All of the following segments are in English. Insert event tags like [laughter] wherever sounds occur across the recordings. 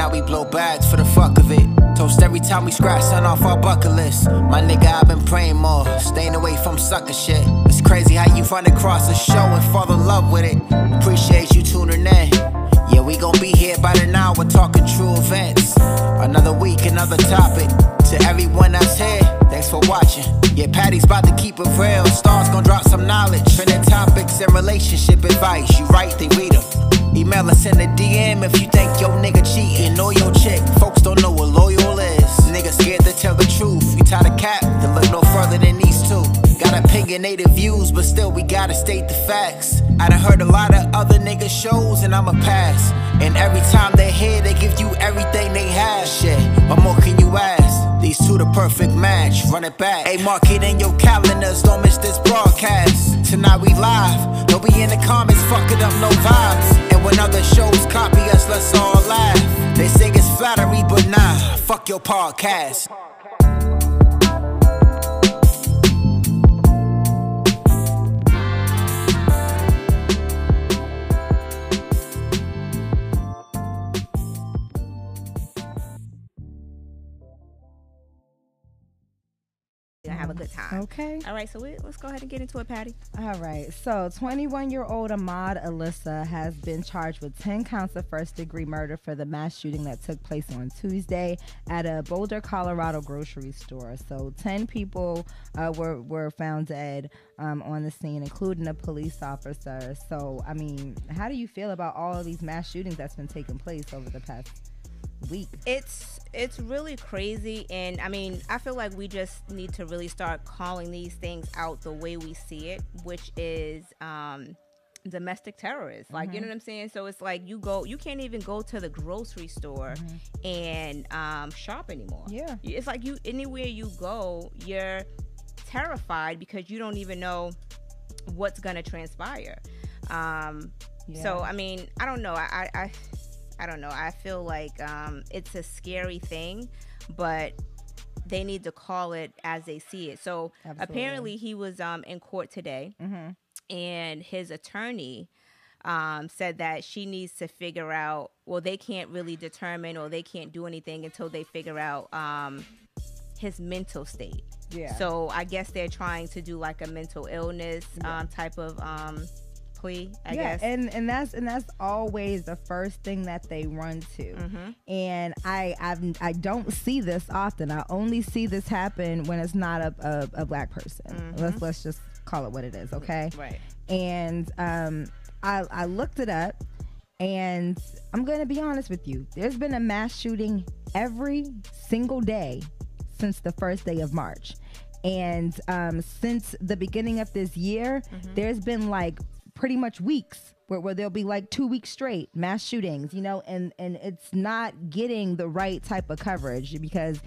now we blow bags for the fuck of it. Toast every time we scratch something off our bucket list. My nigga, I've been praying more, staying away from sucker shit. It's crazy how you run across a show and fall in love with it. Appreciate you tuning in. Yeah, we gon' be here by the hour talking true events. Another week, another topic. To everyone that's here, thanks for watching. Yeah, Patty's about to keep it real. Stars gon' drop some knowledge. Trending topics and relationship advice. You write, they read them. Email us in the DM if you think your nigga cheating or your chick. Folks don't know what loyal is. Niggas scared to tell the truth. You tie the cap, then look no further than these two. Got opinionated views, but still we gotta state the facts. I done heard a lot of other niggas shows, and I'ma pass. And every time they hear, they give you everything they have. Shit, what more? These two the perfect match. Run it back. Hey, mark it in your calendars. Don't miss this broadcast. Tonight we live. Don't be in the comments fucking up no vibes. And when other shows copy us, let's all laugh. They say it's flattery, but nah. Fuck your podcast. Have a good time. Okay. All right, so we, let's go ahead and get into it, Patty. All right. So, 21 year old Ahmad Alissa has been charged with 10 counts of first degree murder for the mass shooting that took place on Tuesday at a Boulder, Colorado grocery store. So, 10 people uh, were, were found dead um, on the scene, including a police officer. So, I mean, how do you feel about all of these mass shootings that's been taking place over the past week? It's it's really crazy, and I mean, I feel like we just need to really start calling these things out the way we see it, which is um, domestic terrorists. Like, you know what I'm saying? So it's like you go, you can't even go to the grocery store and um, shop anymore. Yeah. it's like you anywhere you go, you're terrified because you don't even know what's gonna transpire. Um, So I mean, I don't know. I, I, I, I don't know. I feel like um, it's a scary thing, but they need to call it as they see it. So Absolutely. apparently, he was um, in court today, and his attorney um, said that she needs to figure out. Well, they can't really determine, or they can't do anything until they figure out um, his mental state. Yeah. So I guess they're trying to do like a mental illness um, type of I yeah, guess. and and that's and that's always the first thing that they run to. Mm-hmm. And I I've, I don't see this often. I only see this happen when it's not a a, a black person. Let's let's just call it what it is, okay? right. And um, I I looked it up, and I'm gonna be honest with you. There's been a mass shooting every single day since the first day of March. And um, since the beginning of this year, there's been like pretty much weeks where, where there'll be like two weeks straight mass shootings, you know, and, and it's not getting the right type of coverage because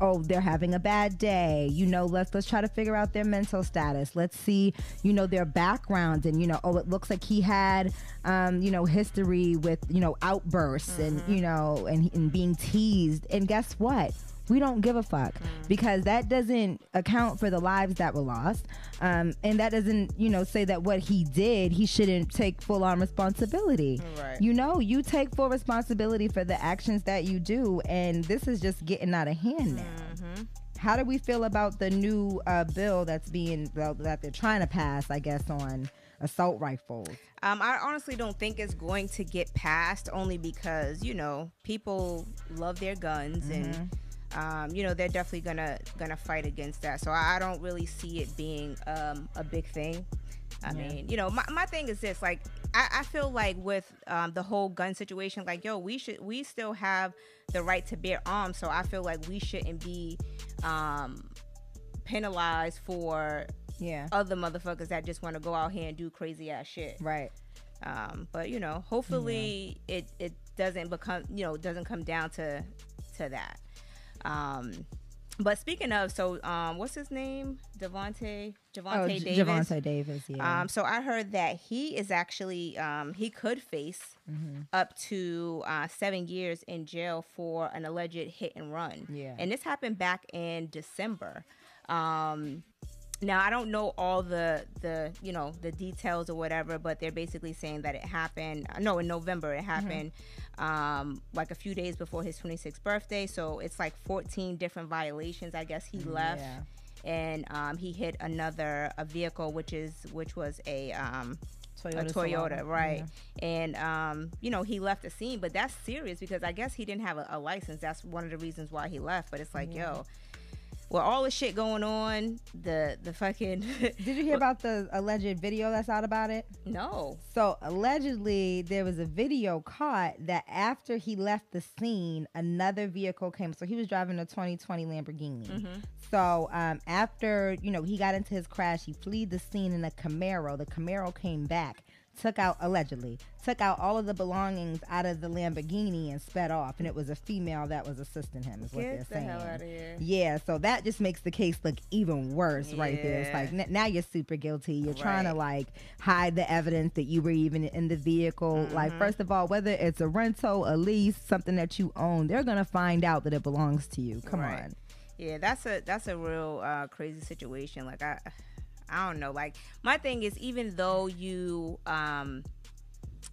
oh they're having a bad day. You know let's let's try to figure out their mental status. Let's see you know their background and you know oh it looks like he had um you know history with you know outbursts and you know and, and being teased. And guess what? We don't give a fuck because that doesn't account for the lives that were lost. Um, and that doesn't you know say that what he did he shouldn't take full on responsibility. Right. you know you take full responsibility for the actions that you do and this is just getting out of hand now. Mm-hmm. how do we feel about the new uh, bill that's being that they're trying to pass i guess on assault rifles? Um, I honestly don't think it's going to get passed only because you know people love their guns and um, you know they're definitely gonna gonna fight against that. So I, I don't really see it being um, a big thing. I mean, you know, my, my thing is this: like, I, I feel like with um, the whole gun situation, like, yo, we should we still have the right to bear arms. So I feel like we shouldn't be um, penalized for yeah other motherfuckers that just want to go out here and do crazy ass shit. right Um, but you know, hopefully it it doesn't become you know doesn't come down to to that. Um, but speaking of, so um, what's his name? Devonte Javante oh Davis. Javante Davis yeah Um, so I heard that he is actually um, he could face Mm-hmm. up to uh, seven years in jail for an alleged hit and run. Yeah. and this happened back in December. Um, Now I don't know all the the you know the details or whatever, but they're basically saying that it happened. No, in November it happened, um, like a few days before his 26th birthday. So it's like 14 different violations. I guess he left, Yeah. and um, he hit another a vehicle, which is which was a um, Toyota, a Toyota, right? And um, you know, he left the scene, but that's serious because I guess he didn't have a, a license. That's one of the reasons why he left. But it's like, yo, with all the shit going on, the the fucking [laughs] Did you hear about the alleged video that's out about it? no, So allegedly, there was a video caught that after he left the scene, another vehicle came. So he was driving a 2020 Lamborghini. Mm-hmm. So um, after you know he got into his crash, he fled the scene in a Camaro. The Camaro came back, took out allegedly took out all of the belongings out of the Lamborghini and sped off. And it was a female that was assisting him. Is what get they're saying. hell out of here. Yeah, so that just makes the case look even worse right there. It's like n- now you're super guilty. You're trying to like hide the evidence that you were even in the vehicle. Mm-hmm. Like first of all, whether it's a rental, a lease, something that you own, they're gonna find out that it belongs to you. Come Right. on. Yeah, that's a that's a real uh, crazy situation. Like I, I don't know. Like my thing is, even though you um,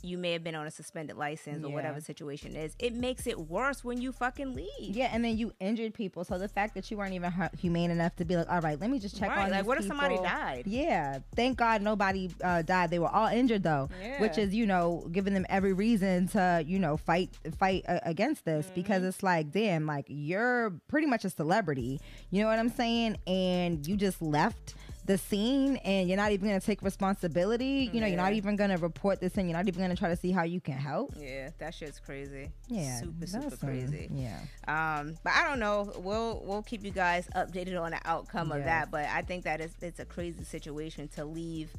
you may have been on a suspended license or Yeah. whatever situation is, it makes it worse when you fucking leave. Yeah, and then you injured people. So the fact that you weren't even humane enough to be like, all right, let me just check Right, on like, what if somebody died? Yeah, thank God nobody uh, died. They were all injured though, which is you know giving them every reason to you know fight fight uh, against this Mm-hmm. because it's like, damn, like you're pretty much a celebrity. You know what I'm saying? And you just left the scene and you're not even gonna take responsibility. You know, you're not even gonna report this and you're not even gonna try to see how you can help. Yeah, that shit's crazy. Yeah, super super crazy. Yeah. Um, but I don't know. We'll we'll keep you guys updated on the outcome of that. But I think that is it's a crazy situation to leave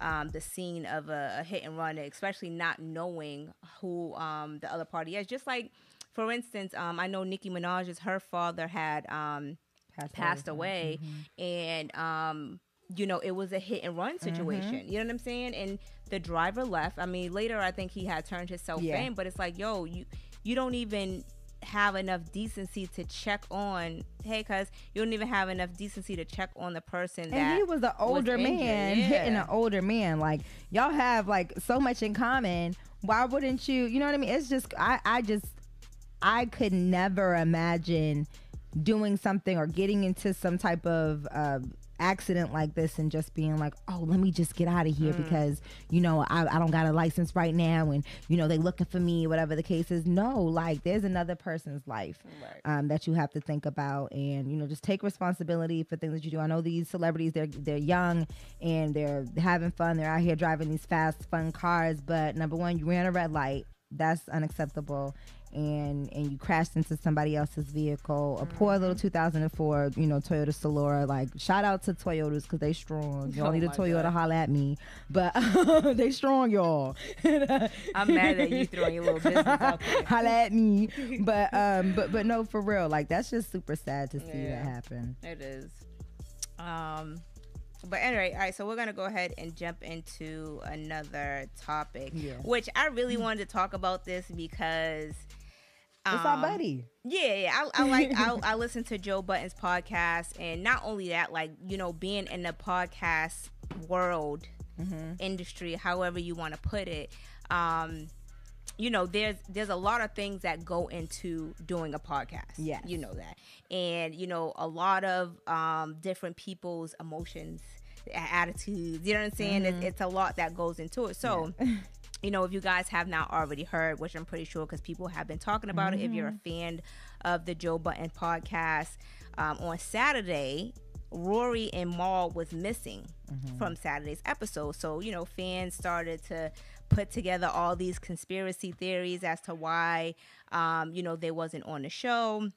um, the scene of a, a hit and run, especially not knowing who um, the other party is. Just like, for instance, um, I know Nicki Minaj's her father had um, passed away, and um, you know it was a hit and run situation. You know what I'm saying? And the driver left. I mean, later I think he had turned himself Yeah. in, but it's like, yo, you you don't even have enough decency to check on hey cuz you don't even have enough decency to check on the person that and he was an older injured. man [laughs] hitting an older man like y'all have like so much in common why wouldn't you you know what i mean it's just i i just i could never imagine doing something or getting into some type of uh, accident like this and just being like oh let me just get out of here because you know I, I don't got a license right now and you know they looking for me whatever the case is. No like there's another person's life Right. um, that you have to think about and you know just take responsibility for things that you do. I know these celebrities they're they're young and they're having fun. They're out here driving these fast fun cars but number one you ran a red light. That's unacceptable and and you crashed into somebody else's vehicle a poor little 2004 you know toyota Solara. like shout out to toyotas because they strong you don't Oh need a my toyota God. holla at me but [laughs] they strong y'all [laughs] i'm mad that you [laughs] throwing your little business out there holla at me but um but but no for real like that's just super sad to see Yeah. that happen It is. Um, but anyway, all right. So we're gonna go ahead and jump into another topic, Yeah. which I really wanted to talk about this because it's our um, buddy Yeah, yeah. I, I like I, I listen to Joe Budden's podcast, and not only that, like you know, being in the podcast world Mm-hmm. industry, however you want to put it, um, you know, there's there's a lot of things that go into doing a podcast. Yeah, you know that, and you know, a lot of um, different people's emotions, attitudes. You know what I'm saying? Mm-hmm. It's, it's a lot that goes into it. So [laughs] you know, if you guys have not already heard, which I'm pretty sure because people have been talking about it, if you're a fan of the Joe Budden podcast, um, on Saturday, Rory and Mal was missing from Saturday's episode. So, you know, fans started to put together all these conspiracy theories as to why, um, you know, they wasn't on the show.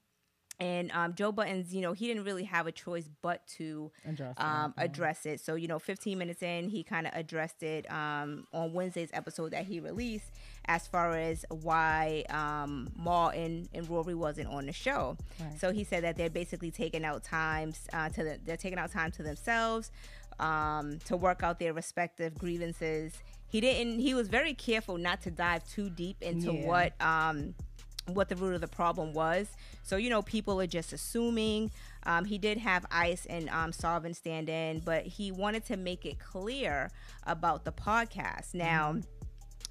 And um, Joe Buddens, you know, he didn't really have a choice but to Address it, um, okay. address it. So, you know, 15 minutes in, he kind of addressed it um, on Wednesday's episode that he released as far as why um, Mal and, and Rory wasn't on the show. Right. So he said that they're basically taking out times uh, to the, they're taking out time to themselves um, to work out their respective grievances. He didn't. He was very careful not to dive too deep into Yeah. what um, what the root of the problem was. So, you know, people are just assuming. Um, he did have Ice and um, Sovereign stand in, but he wanted to make it clear about the podcast. Now, mm-hmm.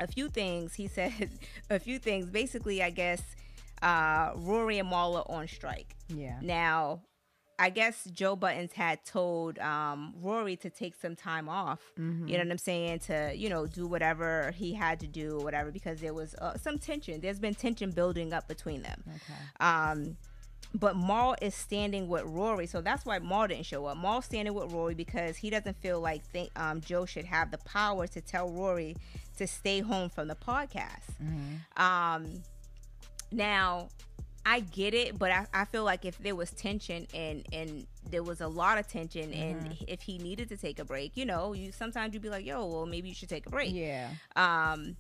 a few things, he [laughs] said, a few things. Basically, I guess uh, Rory and Mal are on strike. Yeah. Now, I guess Joe Buddens had told um, Rory to take some time off. Mm-hmm. You know what I'm saying? To you know do whatever he had to do, or whatever, because there was uh, some tension. There's been tension building up between them. Okay. Um, but Mal is standing with Rory, so that's why Mal didn't show up. Mal's standing with Rory because he doesn't feel like th- um, Joe should have the power to tell Rory to stay home from the podcast. Mm-hmm. Um, now I get it, but I, I feel like if there was tension and and there was a lot of tension, mm-hmm. and if he needed to take a break, you know, you sometimes you'd be like, yo, well, maybe you should take a break. Yeah. Um,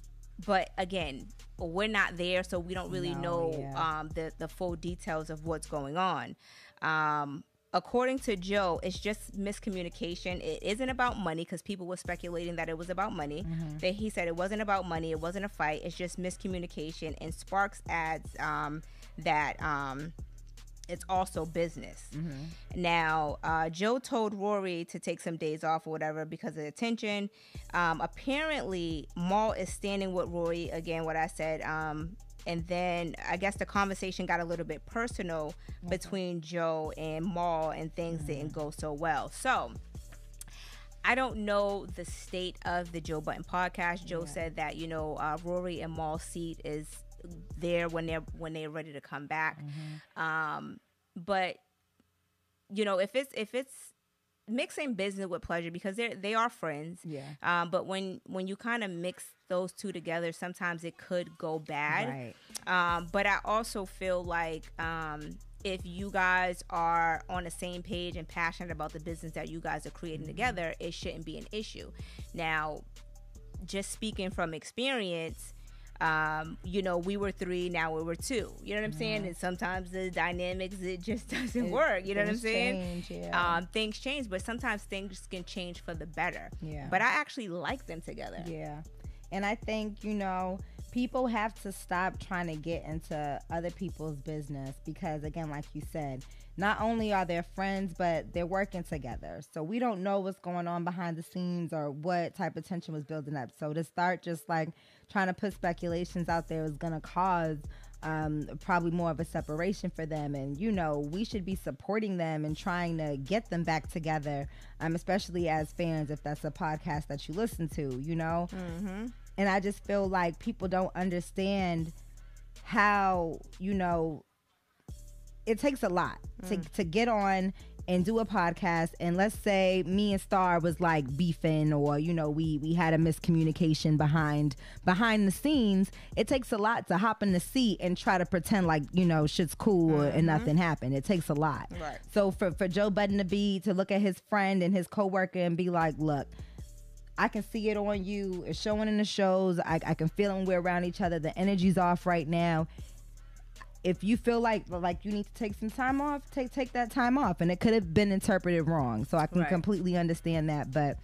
but again, we're not there, so we don't really no, know yeah. um the the full details of what's going on. Um, according to Joe, it's just miscommunication. It isn't about money because people were speculating that it was about money. Mm-hmm. That he said it wasn't about money. It wasn't a fight. It's just miscommunication. And Sparks adds um, that um, it's also business. Mm-hmm. Now, uh, Joe told Rory to take some days off or whatever because of the tension. Um, apparently, Mal is standing with Rory again. What I said. Um, and then I guess the conversation got a little bit personal okay. between Joe and Mal, and things mm-hmm. didn't go so well. So. I don't know the state of the Joe Budden podcast. Joe yeah. said that you know uh, Rory and Mal's seat is there when they're when they're ready to come back. Mm-hmm. Um, but you know, if it's if it's mixing business with pleasure because they they are friends. Yeah. Um, but when when you kind of mix those two together, sometimes it could go bad. Right. Um, but I also feel like um, if you guys are on the same page and passionate about the business that you guys are creating mm-hmm. together, it shouldn't be an issue. Now, just speaking from experience, um, you know, we were three, now we were two. You know what I'm mm-hmm. saying? And sometimes the dynamics it just [laughs] doesn't it, work. You know what I'm saying? Change, yeah. um, things change, but sometimes things can change for the better. Yeah. But I actually like them together. Yeah. And I think, you know, people have to stop trying to get into other people's business because again, like you said, not only are they friends, but they're working together. So we don't know what's going on behind the scenes or what type of tension was building up. So to start just like trying to put speculations out there is going to cause um, probably more of a separation for them. And, you know, we should be supporting them and trying to get them back together, um, especially as fans, if that's a podcast that you listen to, you know? Mm-hmm. And I just feel like people don't understand how, you know, it takes a lot mm. to, to get on and do a podcast and let's say me and star was like beefing or you know we we had a miscommunication behind behind the scenes it takes a lot to hop in the seat and try to pretend like you know shit's cool mm-hmm. and nothing happened it takes a lot right so for for joe budden to be to look at his friend and his coworker and be like look I can see it on you. It's showing in the shows. I, I can feel when we're around each other. The energy's off right now if you feel like like you need to take some time off, take take that time off. And it could have been interpreted wrong. So I can right. completely understand that. But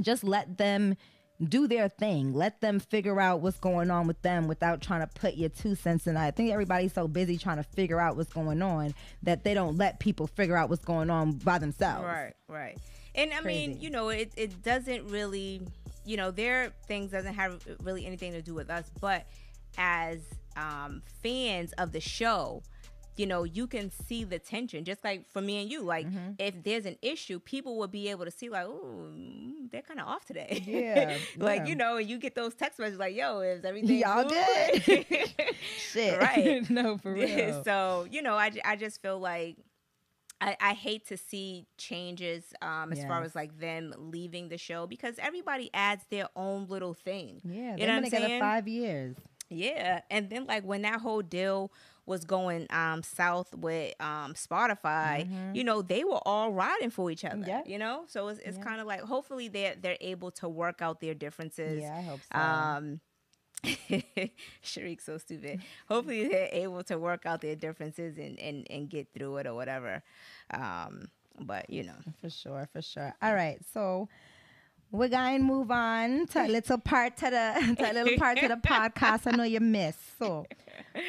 just let them do their thing. Let them figure out what's going on with them without trying to put your two cents in. I think everybody's so busy trying to figure out what's going on that they don't let people figure out what's going on by themselves. Right, right. And I Crazy. mean, you know, it, it doesn't really, you know, their things doesn't have really anything to do with us, but as um, fans of the show, you know, you can see the tension. Just like for me and you, like mm-hmm. if there's an issue, people will be able to see, like, oh, they're kind of off today. Yeah, [laughs] like yeah. you know, you get those text messages like, "Yo, is everything y'all good?" [laughs] Shit, right? [laughs] no, for real. so you know, I, I just feel like. I, I hate to see changes um, as far as like them leaving the show because everybody adds their own little thing. Yeah, they've you know been together saying? five years. Yeah, and then like when that whole deal was going um south with um Spotify, mm-hmm. you know, they were all riding for each other. Yeah. You know? So it's it's yeah. kind of like hopefully they're they're able to work out their differences. Yeah, I hope so. Um [laughs] Sharik so stupid. Hopefully they're able to work out their differences and, and, and get through it or whatever. Um, but you know. For sure, for sure. All right. So we're going to move on to a [laughs] little part to the to a little part to the podcast. I know you missed, so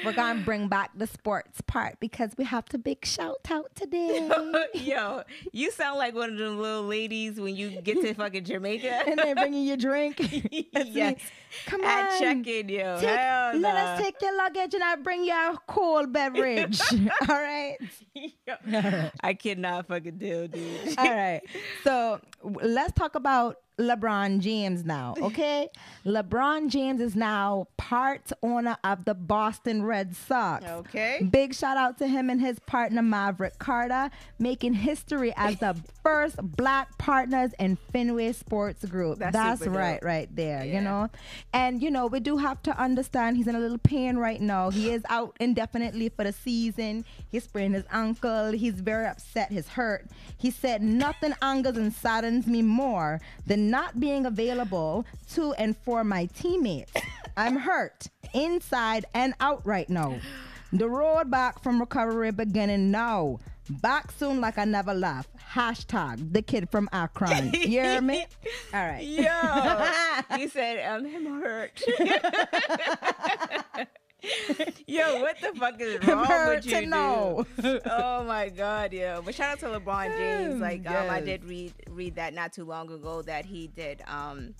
we're going to bring back the sports part because we have to big shout out today. [laughs] Yo, you sound like one of the little ladies when you get to fucking Jamaica. [laughs] and they bring you drink. Me. yes. Come on. At check-in, yo. Take- let nah. us take your luggage and I'll bring you a cold beverage. All right. Yo, I cannot fucking deal, dude. All right. So let's talk about LeBron James now, [laughs] okay? LeBron James is now part owner of the Boston Red Sox. Okay. Big shout out to him and his partner Maverick Carter, making history as the [laughs] first black partners in Fenway Sports Group. That's That's, super dope. right, right there, Yeah. you know. And you know, we do have to understand he's in a little pain right now. He is out indefinitely for the season. He sprained his ankle. He's very upset. He's hurt. He said, "Nothing angers and saddens me more than not being available to and for my teammates. I'm hurt inside and out right now." The road back from recovery beginning now. Back soon like I never left. Hashtag the kid from Akron. You hear me? [laughs] All right. Yo, [laughs] you said um, him hurt. [laughs] [laughs] yo, what the fuck is [laughs] wrong hurt with you, to know. [laughs] oh my god, yo! But shout out to LeBron James. Like, um, I did read read that not too long ago that he did. Um,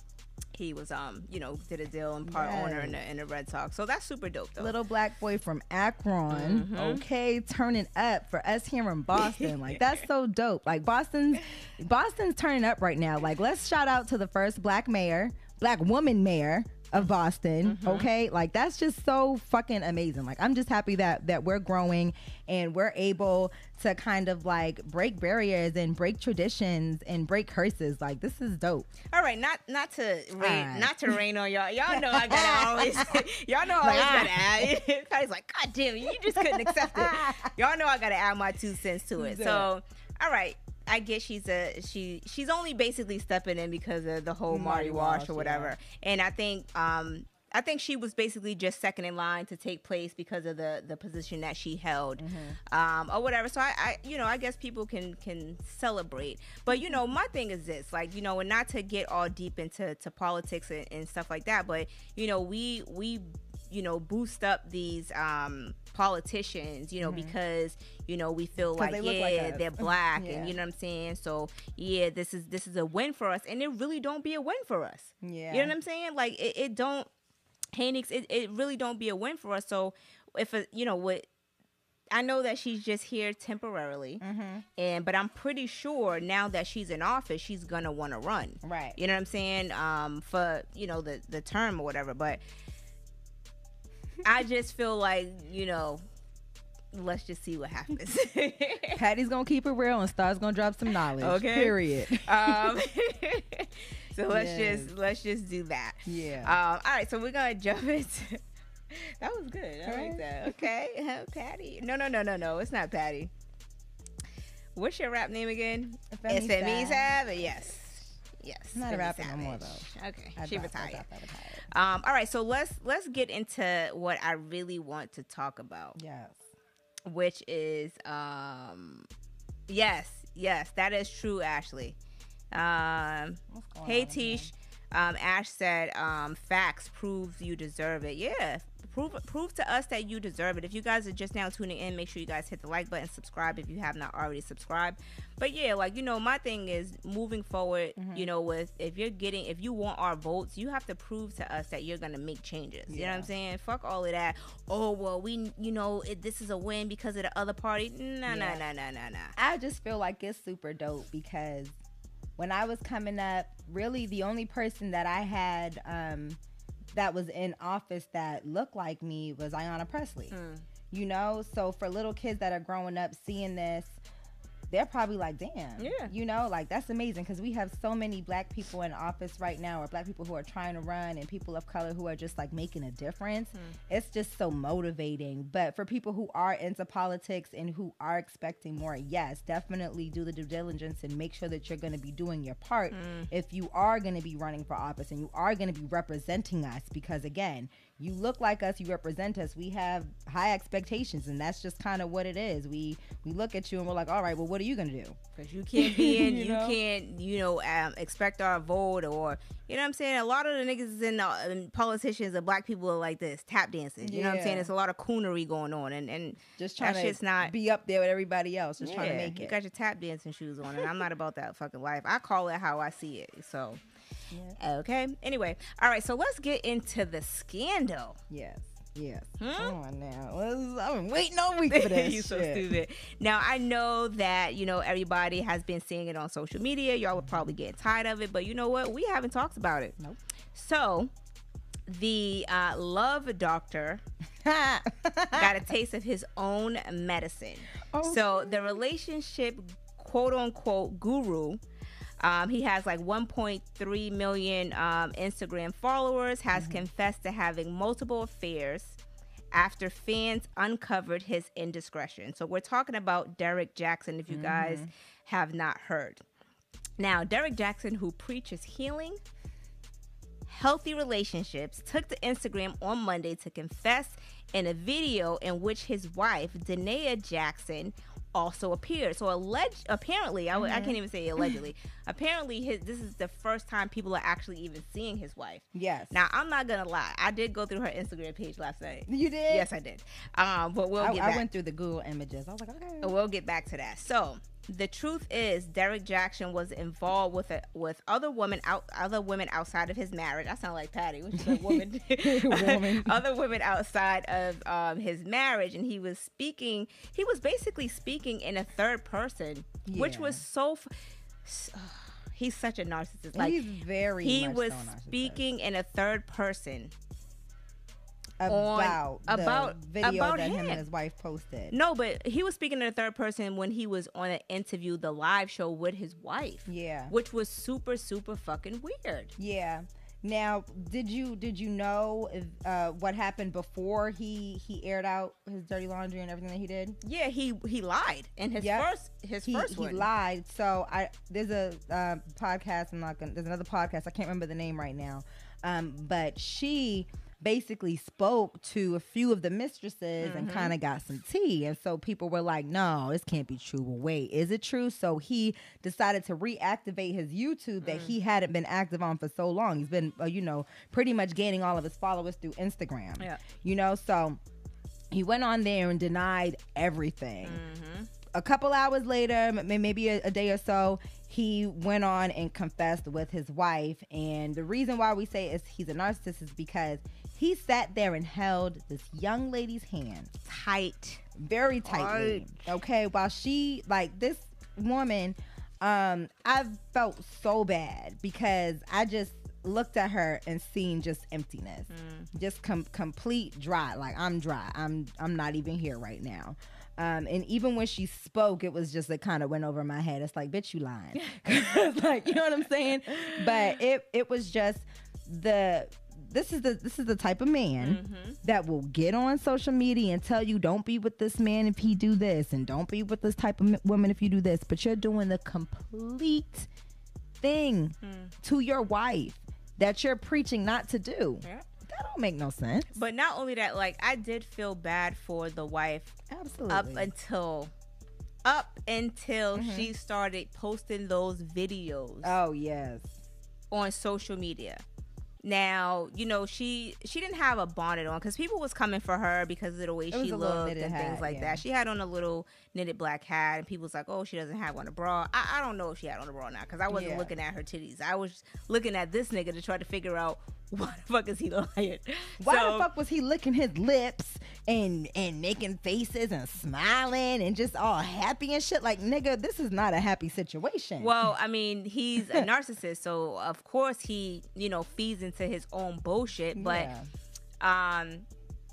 he was um, you know, did a deal and part owner in the in the Red Sox. So that's super dope, though. Little black boy from Akron, okay, turning up for us here in Boston. Like that's so dope. Like Boston's Boston's turning up right now. Like let's shout out to the first black mayor, black woman mayor of Boston. Mm-hmm. Okay, like that's just so fucking amazing. Like I'm just happy that that we're growing and we're able to kind of like break barriers and break traditions and break curses. Like this is dope. All right, not not to rain, right. not to rain on y'all. Y'all know I gotta [laughs] always, [laughs] y'all know I always gotta add. [laughs] Patty's like, God damn you just couldn't accept it. Y'all know I gotta add my two cents to it. So, all right, I guess she's a she. She's only basically stepping in because of the whole Marty Marty Wash Walsh, or whatever. And I think um I think she was basically just second in line to take place because of the the position that she held, um, or whatever. So I, I, you know, I guess people can can celebrate. But you know, my thing is this, like you know, and not to get all deep into to politics and, and stuff like that, but you know, we we you know boost up these um politicians you know because you know we feel like they yeah like they're [laughs] black Yeah. and you know what i'm saying so yeah this is this is a win for us and it really don't be a win for us Yeah. you know what i'm saying like it, it don't Hanix, it, it really don't be a win for us so if a, you know what I know that she's just here temporarily, Mm-hmm. and but I'm pretty sure now that she's in office, she's gonna want to run. Right. You know what I'm saying? Um, for you know the the term or whatever. But [laughs] I just feel like you know, let's just see what happens. [laughs] Patty's gonna keep it real and Star's gonna drop some knowledge. Okay. Period. [laughs] um, so let's Yes. just let's just do that. Yeah. Um, all right, so we're gonna jump into. that was good. I like that. Okay, Patty. No, no, no, no, no. It's not Patty. What's your rap name again? Femi Savage. Savage. Yes. Yes. Not a Femi rapper no more, Savage. Okay, I she dropped- I retired. dropped that retired. Um, all right, so let's let's get into what I really want to talk about, Yes. which is um, yes, yes, that is true, Ashley. Um, hey? Tish, um, Ash said, um, facts proves you deserve it. Yeah, prove prove to us that you deserve it. If you guys are just now tuning in, make sure you guys hit the like button, subscribe if you have not already subscribed. But yeah, like you know, my thing is moving forward. Mm-hmm. You know, with if you're getting, if you want our votes, you have to prove to us that you're gonna make changes. You know what I'm saying? Fuck all of that. Oh well, we you know it, this is a win because of the other party. Nah, nah, Yeah. nah, nah, nah, nah. I just feel like it's super dope because when I was coming up, really the only person that I had um, that was in office that looked like me was Ayanna Pressley. Hmm. You know, so for little kids that are growing up seeing this, they're probably like, damn. Yeah. You know, like that's amazing because we have so many black people in office right now, or black people who are trying to run, and people of color who are just like making a difference. Mm. It's just so motivating. But for people who are into politics and who are expecting more, yes, definitely do the due diligence and make sure that you're going to be doing your part mm. if you are going to be running for office and you are going to be representing us because, again, you look like us, you represent us. We have high expectations, and that's just kind of what it is. We we look at you and we're like, all right, well, what are you gonna do? Because you can't be in, [laughs] You you, know? can't, you know, um, expect our vote or, you know what I'm saying? A lot of the niggas and, uh, and politicians and black people are like this, tap dancing. You know what I'm saying? Yeah. There's a lot of coonery going on. And, and Just That trying to shit's not- be up there with everybody else, just trying to yeah, make You it. got your tap dancing shoes on, and I'm not about that fucking life. I call it how I see it. So, okay. Anyway, all right. So let's get into the scandal. yes, yes. Hmm? Come on now, I've been waiting all week for [laughs] this. you so stupid. Now I know that you know everybody has been seeing it on social media. Y'all would probably get tired of it, but you know what? We haven't talked about it. Nope. So, the uh, love doctor [laughs] got a taste of his own medicine. Oh, so the relationship quote unquote guru. Um, he has like 1.3 million um, Instagram followers. Has confessed to having multiple affairs after fans uncovered his indiscretion. So we're talking about Derrick Jaxn. If you guys have not heard, now Derrick Jaxn, who preaches healing, healthy relationships, took to Instagram on Monday to confess in a video in which his wife, Da'Naia Jaxn, also appeared. So alleged, apparently, I can't even say allegedly. [clears throat] apparently, his this is the first time people are actually even seeing his wife. yes. Now, I'm not gonna lie. I did go through her Instagram page last night. you did. Yes, I did. Um, but we'll I, get I back. went through the Google images. I was like, okay. We'll get back to that. So the truth is, Derrick Jaxn was involved with a, with other women out other women outside of his marriage. I sound like Patty, which is a woman. [laughs] Woman. [laughs] other women outside of um, his marriage, and he was speaking. He was basically speaking in a third person, which was so. F- he's such a narcissist. Like He's very. he much was so speaking in a third person. About the about- video about that him him. and his wife posted. No, but he was speaking in a third person when he was on an interview, the live show with his wife. Yeah. Which was super, super fucking weird. Yeah. Now, did you did you know uh, what happened before he he aired out his dirty laundry and everything that he did? Yeah, he he lied in his Yep. first his He, first he one. lied. So I there's a uh, podcast. I'm not gonna. There's another podcast. I can't remember the name right now. Um, but she basically spoke to a few of the mistresses and mm-hmm. kind of got some tea. And so people were like, "No, this can't be true." Well, wait, is it true? So he decided to reactivate his YouTube that he mm. hadn't been active on for so long. He's been, uh, you know, pretty much gaining all of his followers through Instagram. Yeah. You know, so he went on there and denied everything mm-hmm. a couple hours later, maybe a, a day or so, he went on and confessed with his wife. And the reason why we say is he's a narcissist is because he sat there and held this young lady's hand Tight. very tightly. Okay, while she like this woman, um, I felt so bad because I just looked at her and seen just emptiness, just com- complete dry. Like I'm dry. I'm I'm not even here right now. Um, and even when she spoke, it was just it kind of went over my head. It's like, bitch, you lying. [laughs] like, you know what I'm saying? But it it was just the this is the this is the type of man mm-hmm. that will get on social media and tell you don't be with this man if he do this and don't be with this type of m- woman if you do this. But you're doing the complete thing hmm. to your wife that you're preaching not to do. Yeah. that don't make no sense. But not only that, like I did feel bad for the wife absolutely. up until up until mm-hmm. she started posting those videos oh yes. on social media. Now, you know, she she didn't have a bonnet on because people was coming for her because of the way she looked and things like yeah. that. She had on a little knitted black hat, and people was like, "Oh, she doesn't have on a bra." I, I don't know if she had on a bra now because I wasn't Yeah. looking at her titties. I was looking at this nigga to try to figure out [laughs] why the fuck is he lying. why So- the fuck was he licking his lips and and making faces and smiling and just all happy and shit like nigga this is not a happy situation Well, I mean, he's a [laughs] narcissist, so of course he, you know, feeds into his own bullshit. But Yeah. um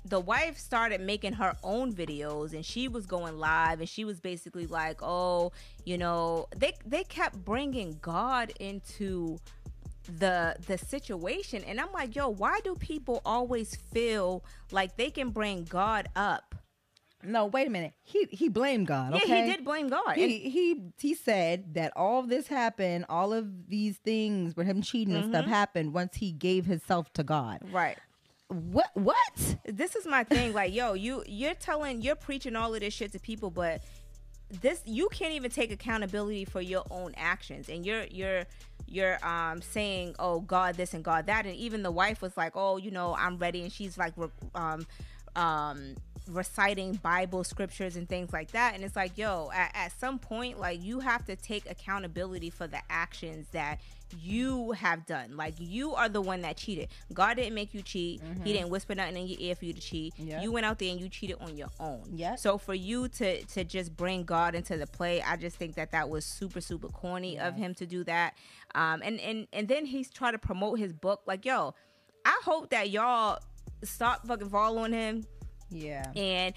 the wife started making her own videos and she was going live and she was basically like, "Oh, you know, they they kept bringing God into the the situation." And I'm like, "Yo, why do people always feel like they can bring God up?" no wait a minute he he blamed god Yeah, okay he did blame God. And- he he he said that all this happened, all of these things with him cheating and Mm-hmm. stuff happened once he gave himself to God. right. what what? This is my thing. Like, yo, you you're telling you're preaching all of this shit to people, but this you can't even take accountability for your own actions. And you're you're you're um saying oh god this and god that. And even the wife was like oh you know i'm ready. And she's like um um reciting bible scriptures and things like that. And it's like yo at, at some point like you have to take accountability for the actions that you have done. Like you are the one that cheated. God didn't make you cheat. Mm-hmm. He didn't whisper nothing in your ear for you to cheat. Yep. You went out there and you cheated on your own. Yeah. So for you to to just bring God into the play, I just think that that was super super corny of him to do that. Um, and and and then he's trying to promote his book. Like yo, I hope that y'all stop fucking following him. Yeah. And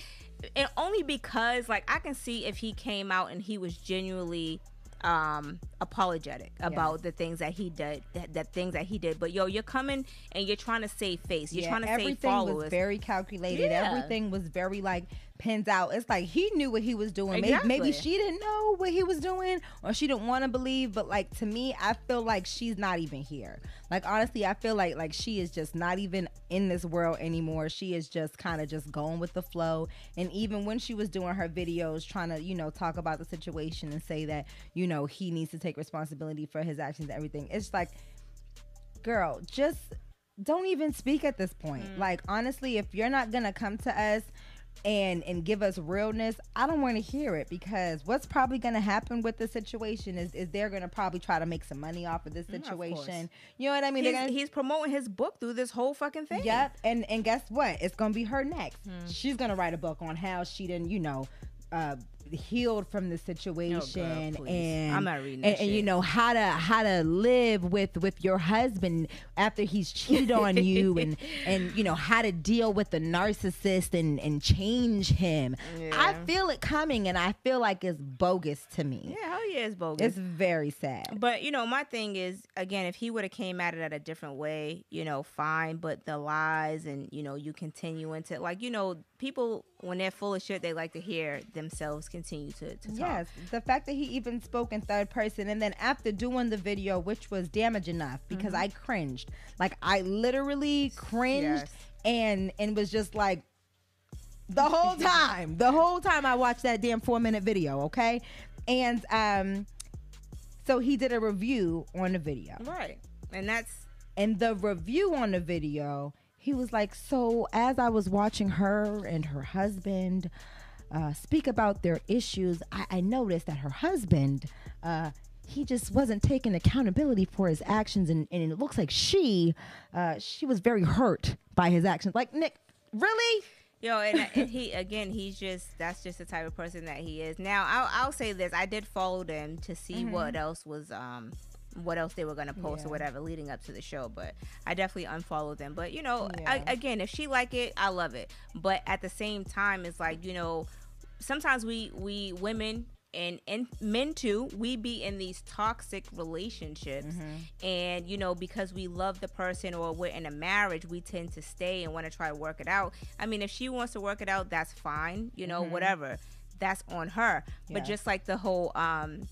and only because like I can see if he came out and he was genuinely um apologetic about yeah. the things that he did that, that, things that he did but yo you're coming and you're trying to save face you're yeah, trying to everything save followers was very calculated yeah. everything was very like pins out. It's like he knew what he was doing. Exactly. maybe, maybe she didn't know what he was doing or she didn't want to believe but like to me i feel like she's not even here. Like honestly i feel like like she is just not even in this world anymore. She is just kind of just going with the flow. And even when she was doing her videos trying to you know talk about the situation and say that you know he needs to take responsibility for his actions and everything it's like girl just don't even speak at this point. Mm. like honestly if you're not gonna come to us and and give us realness i don't want to hear it because what's probably going to happen with the situation is is they're going to probably try to make some money off of this situation of you know what i mean? He's, gonna, he's, promoting his book through this whole fucking thing. Yep and and guess what? It's going to be her next. Hmm. she's going to write a book on how she didn't you know uh healed from the oh, situation oh, and I'm not reading and, and, you know how to how to live with with your husband after he's cheated on you [laughs] and and you know how to deal with the narcissist and and change him. Yeah. I feel it coming and I feel like it's bogus to me. Yeah, hell yeah, it's bogus. It's very sad. But you know, my thing is again, if he would have came at it at a different way, you know, fine. But the lies and you know, you continue into like you know, people when they're full of shit, they like to hear themselves continue to, to talk. Yes, the fact that he even spoke in third person, and then after doing the video, which was damage enough because mm-hmm. I cringed, like I literally cringed yes. and and was just like the whole [laughs] time, the whole time I watched that damn four minute video. Okay, and um, so he did a review on the video, right, and that's and the review on the video he was like, So as I was watching her and her husband uh, speak about their issues, I, I noticed that her husband, uh, he just wasn't taking accountability for his actions, and, and it looks like she, uh, she was very hurt by his actions. Like Nick, really? Yo, and, and, he again, he's just that's just the type of person that he is. Now, I'll, I'll say this: I did follow them to see mm-hmm. what else was um what else they were going to post yeah. or whatever leading up to the show but i definitely unfollowed them but you know yeah. I, again if she like it i love it but at the same time it's like you know sometimes we we women and and men too we be in these toxic relationships mm-hmm. and you know because we love the person or we're in a marriage we tend to stay and want to try to work it out i mean if she wants to work it out that's fine you know mm-hmm. whatever that's on her yeah. but just like the whole um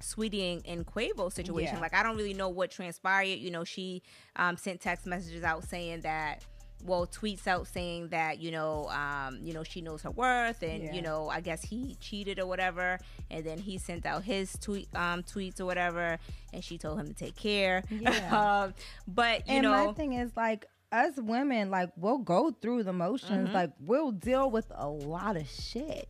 Saweetie and, Quavo situation. Yeah. Like I don't really know what transpired. You know, she um, sent text messages out saying that well tweets out saying that you know um, you know she knows her worth and yeah. you know I guess he cheated or whatever and then he sent out his tweet um, tweets or whatever and she told him to take care yeah. [laughs] um, but you and know my thing is like us women like we'll go through the motions mm-hmm. like we'll deal with a lot of shit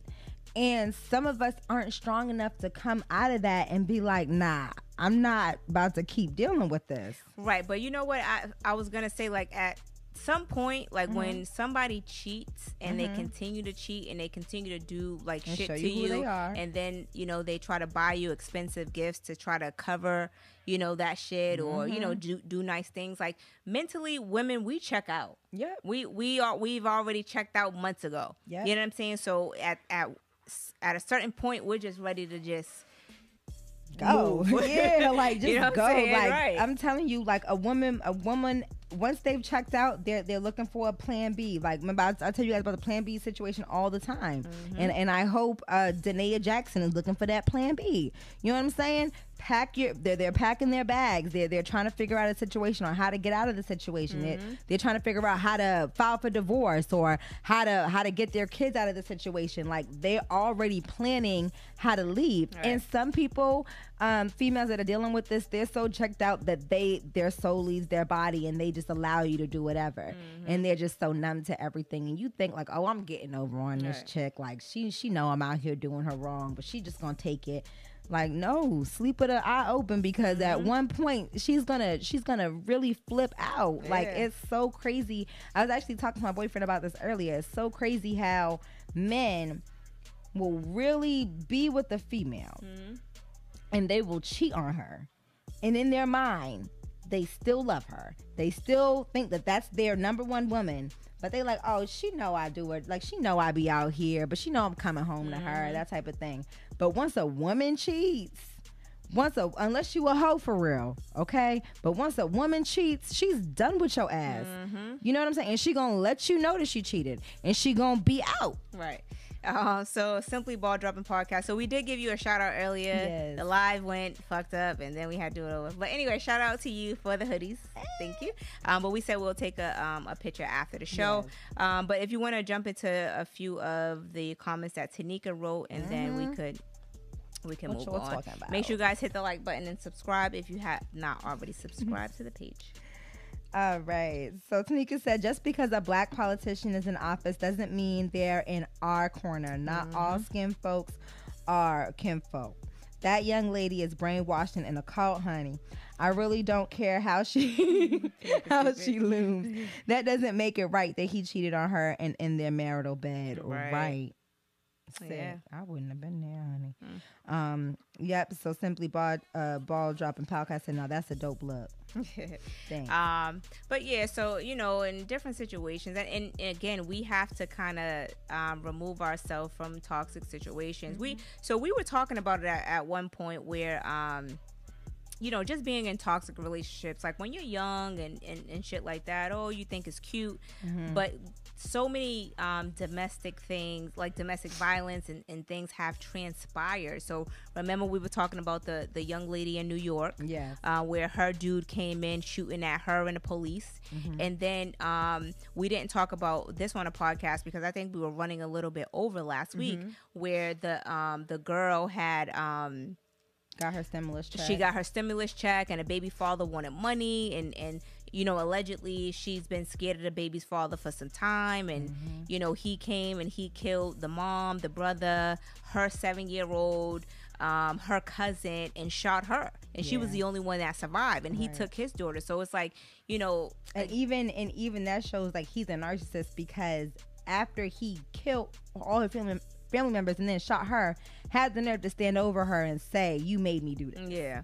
and some of us aren't strong enough to come out of that and be like, nah, I'm not about to keep dealing with this. Right. But you know what? I, I was going to say, like, at some point, like mm-hmm. when somebody cheats and mm-hmm. they continue to cheat and they continue to do like and shit to you, you and then you know they try to buy you expensive gifts to try to cover you know that shit mm-hmm. or you know mm-hmm. do do nice things. Like mentally, women we check out. Yeah, we we are we've already checked out months ago. Yeah, you know what I'm saying. So at at at a certain point, we're just ready to just go. [laughs] yeah, like [laughs] just you know go. Like right. I'm telling you, like a woman, a woman. Once they've checked out, they're they're looking for a plan B. Like remember, I, I tell you guys about the plan B situation all the time, mm-hmm. and and I hope uh Da'Naia Jaxn is looking for that plan B. You know what I'm saying? Pack your they're, they're packing their bags they're, they're trying to figure out a situation or how to get out of the situation Mm-hmm. they're, they're trying to figure out how to file for divorce or how to how to get their kids out of the situation like they're already planning how to leave Right. and some people um, females that are dealing with this they're so checked out that they their soul leaves their body and they just allow you to do whatever Mm-hmm. and they're just so numb to everything and you think like oh i'm getting over on this Right. chick like she she know i'm out here doing her wrong but she just gonna take it like no sleep with her eye open because Mm-hmm. at one point she's gonna she's gonna really flip out. Like it's so crazy. I was actually talking to my boyfriend about this earlier. It's so crazy how men will really be with the female Mm-hmm. and they will cheat on her. And in their mind they still love her. They still think that that's their number one woman but they like oh she know i do it. Like she know i be out here but she know i'm coming home to her that type of thing but once a woman cheats once a unless you a hoe for real okay but once a woman cheats she's done with your ass you know what i'm saying and she gonna let you know that she cheated and she gonna be out Right. Uh, so simply ball dropping podcast. So we did give you a shout out earlier. Yes. The live went fucked up, and then we had to do it over. But anyway, shout out to you for the hoodies. Thank you. Um, but we said we'll take a um, a picture after the show. Um, but if you want to jump into a few of the comments that Tanika wrote, and then we could. We can What move on. talking about? Make sure you guys hit the like button and subscribe if you have not already subscribed to the page. All right. So Tanika said, just because a black politician is in office doesn't mean they're in our corner. Not all mm-hmm. skin folks are kinfolk. That young lady is brainwashed and in a cult, honey. I really don't care how she [laughs] [laughs] how she looms. That doesn't make it right that he cheated on her and in their marital bed. Right. Right. Yeah. I wouldn't have been there, honey. Um, yep. So simply ball uh ball dropping podcast said, no, that's a dope look. [laughs] Um but yeah so you know in different situations and, and, and again we have to kind of um, remove ourselves from toxic situations we so we were talking about it at, at one point where um you know just being in toxic relationships like when you're young and, and, and shit like that oh you think it's cute but so many um, domestic things like domestic violence and, and things have transpired so remember we were talking about the the young lady in new york Yes. uh, where her dude came in shooting at her and the police. And then um, we didn't talk about this on a podcast because I think we were running a little bit over last week, where the um, the girl had um, got her stimulus check. she got her stimulus check and a baby father wanted money and and you know allegedly she's been scared of the baby's father for some time and Mm-hmm. you know he came and he killed the mom the brother her seven year old um, her cousin and shot her and she was the only one that survived and he Right. took his daughter so it's like you know and even and even that shows like he's a narcissist because after he killed all her family family members and then shot her, had the nerve to stand over her and say, "You made me do this." yeah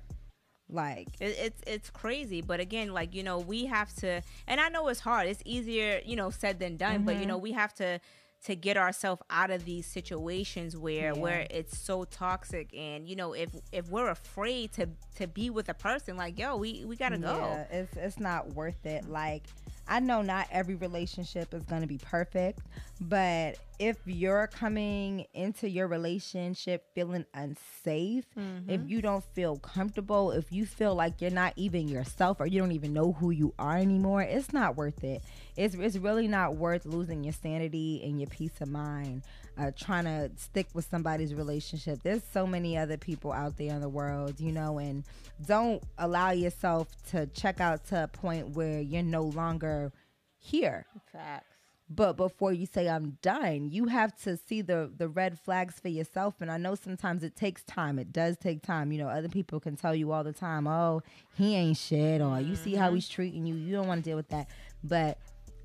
Like, It, it's it's crazy, but again, like you know, we have to, and I know it's hard. It's easier, you know, said than done. But you Mm-hmm. know, we have to to get ourselves out of these situations where Yeah. where it's so toxic, and you know, if if we're afraid to to be with a person, like yo, we we gotta go. yeah, it's it's not worth it. Like, I know not every relationship is going to be perfect, but if you're coming into your relationship feeling unsafe, if mm-hmm. you don't feel comfortable, if you feel like you're not even yourself or you don't even know who you are anymore, it's not worth it. It's, it's really not worth losing your sanity and your peace of mind uh, trying to stick with somebody's relationship. There's so many other people out there in the world, you know, and don't allow yourself to check out to a point where you're no longer here. Facts. But before you say I'm done, you have to see the the red flags for yourself. And I know sometimes it takes time. It does take time. You know, other people can tell you all the time, "Oh, he ain't shit," or "You see how he's treating you." You don't want to deal with that. But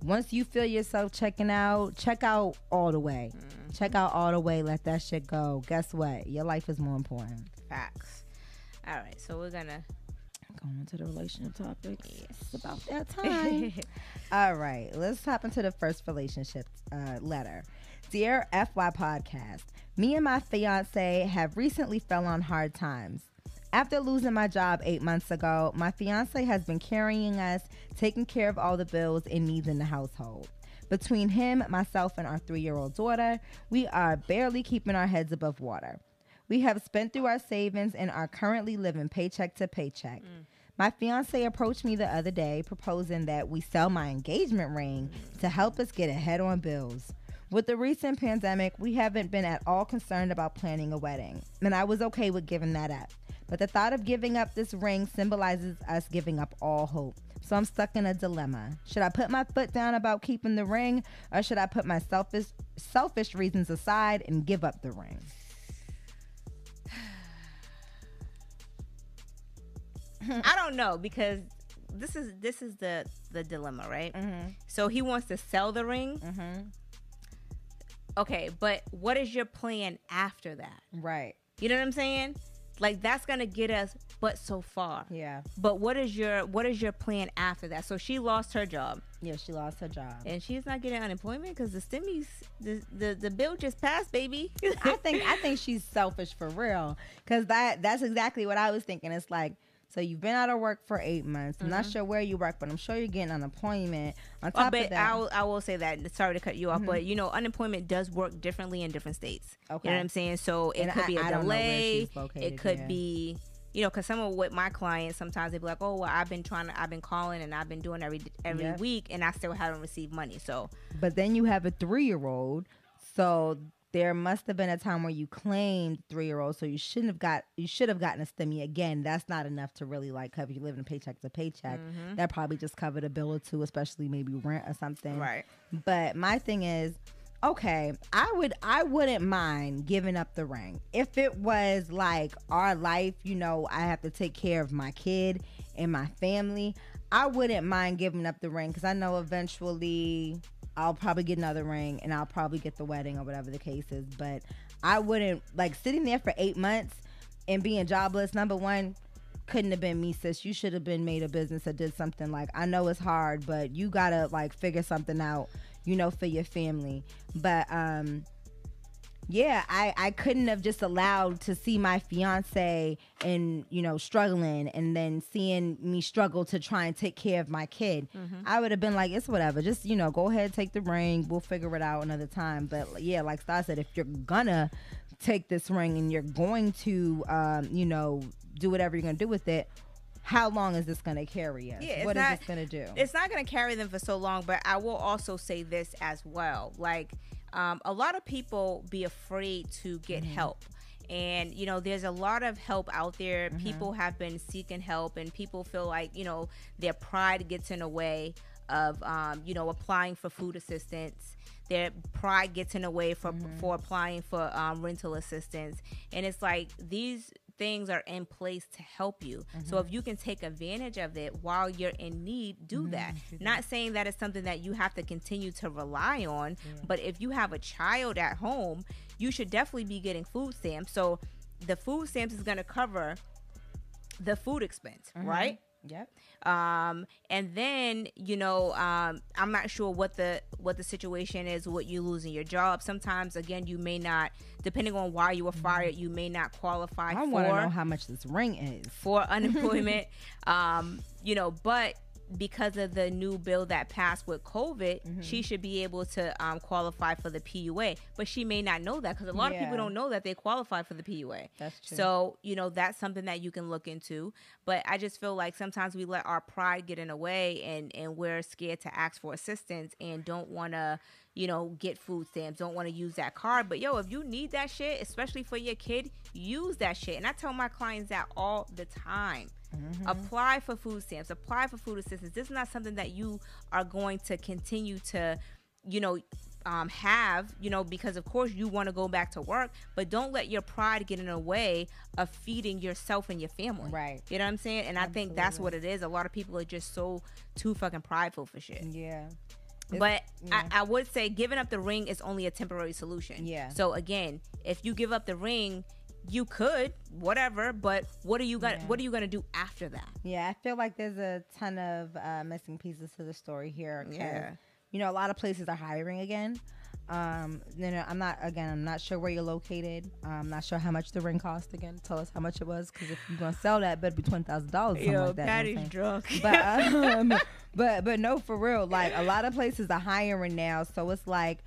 once you feel yourself checking out, check out all the way. Check out all the way. Let that shit go. Guess what? Your life is more important. Facts. All right, so we're gonna. Going into the relationship topics. It's about that time. [laughs] All right, let's hop into the first relationship uh, letter. Dear FY Podcast, me and my fiance have recently fell on hard times. After losing my job eight months ago, my fiance has been carrying us, taking care of all the bills and needs in the household. Between him, myself, and our three year old daughter, we are barely keeping our heads above water. We have spent through our savings and are currently living paycheck to paycheck. Mm. My fiance approached me the other day proposing that we sell my engagement ring to help us get ahead on bills. With the recent pandemic, we haven't been at all concerned about planning a wedding, and I was okay with giving that up. But the thought of giving up this ring symbolizes us giving up all hope. So I'm stuck in a dilemma. Should I put my foot down about keeping the ring, or should I put my selfish selfish reasons aside and give up the ring? [sighs] I don't know because this is this is the the dilemma, right? Mm-hmm. So he wants to sell the ring. Mm-hmm. Okay, but what is your plan after that? Right. You know what I'm saying? Like that's gonna get us, but so far. Yeah. But what is your what is your plan after that? So she lost her job Yeah. She lost her job. and she's not getting unemployment because the stimmies the, the the bill just passed, baby. I think I think she's selfish for real. Cause that that's exactly what I was thinking. It's like, so you've been out of work for eight months. I'm not mm-hmm. sure where you work, but I'm sure you're getting unemployment. On top but of that, I will, I will say that. Sorry to cut you off, mm-hmm. but you know, unemployment does work differently in different states. Okay. You know what I'm saying? So it And could I- be a I don't know where delay. located, It could yeah. be, you know, because some of what my clients sometimes they'd be like, oh, well, I've been trying to, I've been calling and I've been doing every every week, and I still haven't received money. So but then you have a three year old. So there must have been a time where you claimed three year old. So you shouldn't have got you should have gotten a stimmy again. That's not enough to really like cover you living paycheck to paycheck. Mm-hmm. That probably just covered a bill or two, especially maybe rent or something. right, But my thing is, okay, I would I wouldn't mind giving up the ring if it was like our life. You know, I have to take care of my kid and my family. I wouldn't mind giving up the ring because I know eventually I'll probably get another ring and I'll probably get the wedding or whatever the case is. But I wouldn't like sitting there for eight months and being jobless. Number one, couldn't have been me, sis. You should have been made a business that did something like I know it's hard, but you gotta like figure something out, you know, for your family. But um yeah, I, I couldn't have just allowed to see my fiance and you know struggling and then seeing me struggle to try and take care of my kid. I would have been like, it's whatever. Just you know, go ahead, take the ring. We'll figure it out another time. But yeah, like Star said, if you're gonna take this ring and you're going to um, you know do whatever you're gonna do with it, how long is this gonna carry us? Yeah, what is not- this gonna do? it's not going to carry them for so long. But I will also say this as well, like um, a lot of people be afraid to get Mm-hmm. help. And you know, there's a lot of help out there. Mm-hmm. People have been seeking help, and people feel like you know their pride gets in the way of um, you know applying for food assistance. Their pride gets in the way for Mm-hmm. for applying for um, rental assistance, and it's like these things are in place to help you. So Mm-hmm. if you can take advantage of it while you're in need, do that. Not saying that it's something that you have to continue to rely on, but if you have a child at home, you should definitely be getting food stamps. So the food stamps is going to cover the food expense, right? Yep. um and then you know um i'm not sure what the what the situation is with you losing your job sometimes again you may not depending on why you were fired you may not qualify I want to know how much this ring is. for unemployment [laughs] um you know but because of the new bill that passed with COVID, Mm-hmm. she should be able to um, qualify for the PUA. But she may not know that because a lot of people don't know that they qualify for the PUA. That's true. So, you know, that's something that you can look into. But I just feel like sometimes we let our pride get in the way and, and we're scared to ask for assistance and don't want to, you know, get food stamps, don't want to use that card. But yo, if you need that shit, especially for your kid, use that shit. And I tell my clients that all the time. Apply for food stamps, apply for food assistance. This is not something that you are going to continue to, you know, um, have, you know, because of course you want to go back to work, but don't let your pride get in the way of feeding yourself and your family. Right. You know what I'm saying? And I think that's what it is. A lot of people are just so too fucking prideful for shit. Yeah. But yeah. I, I would say giving up the ring is only a temporary solution. Yeah. So again, if you give up the ring, you could whatever, but what are you gonna Yeah. what are you gonna do after that? Yeah, I feel like there's a ton of uh, missing pieces to the story here. Yeah. You know, a lot of places are hiring again. Um, you know, I'm not again. I'm not sure where you're located. I'm not sure how much the ring cost. Again, tell us how much it was, because if you're gonna sell that, better be twenty thousand dollars. Something like that. you know what I'm drunk. but [laughs] um, but but no, for real. Like a lot of places are hiring now, so it's like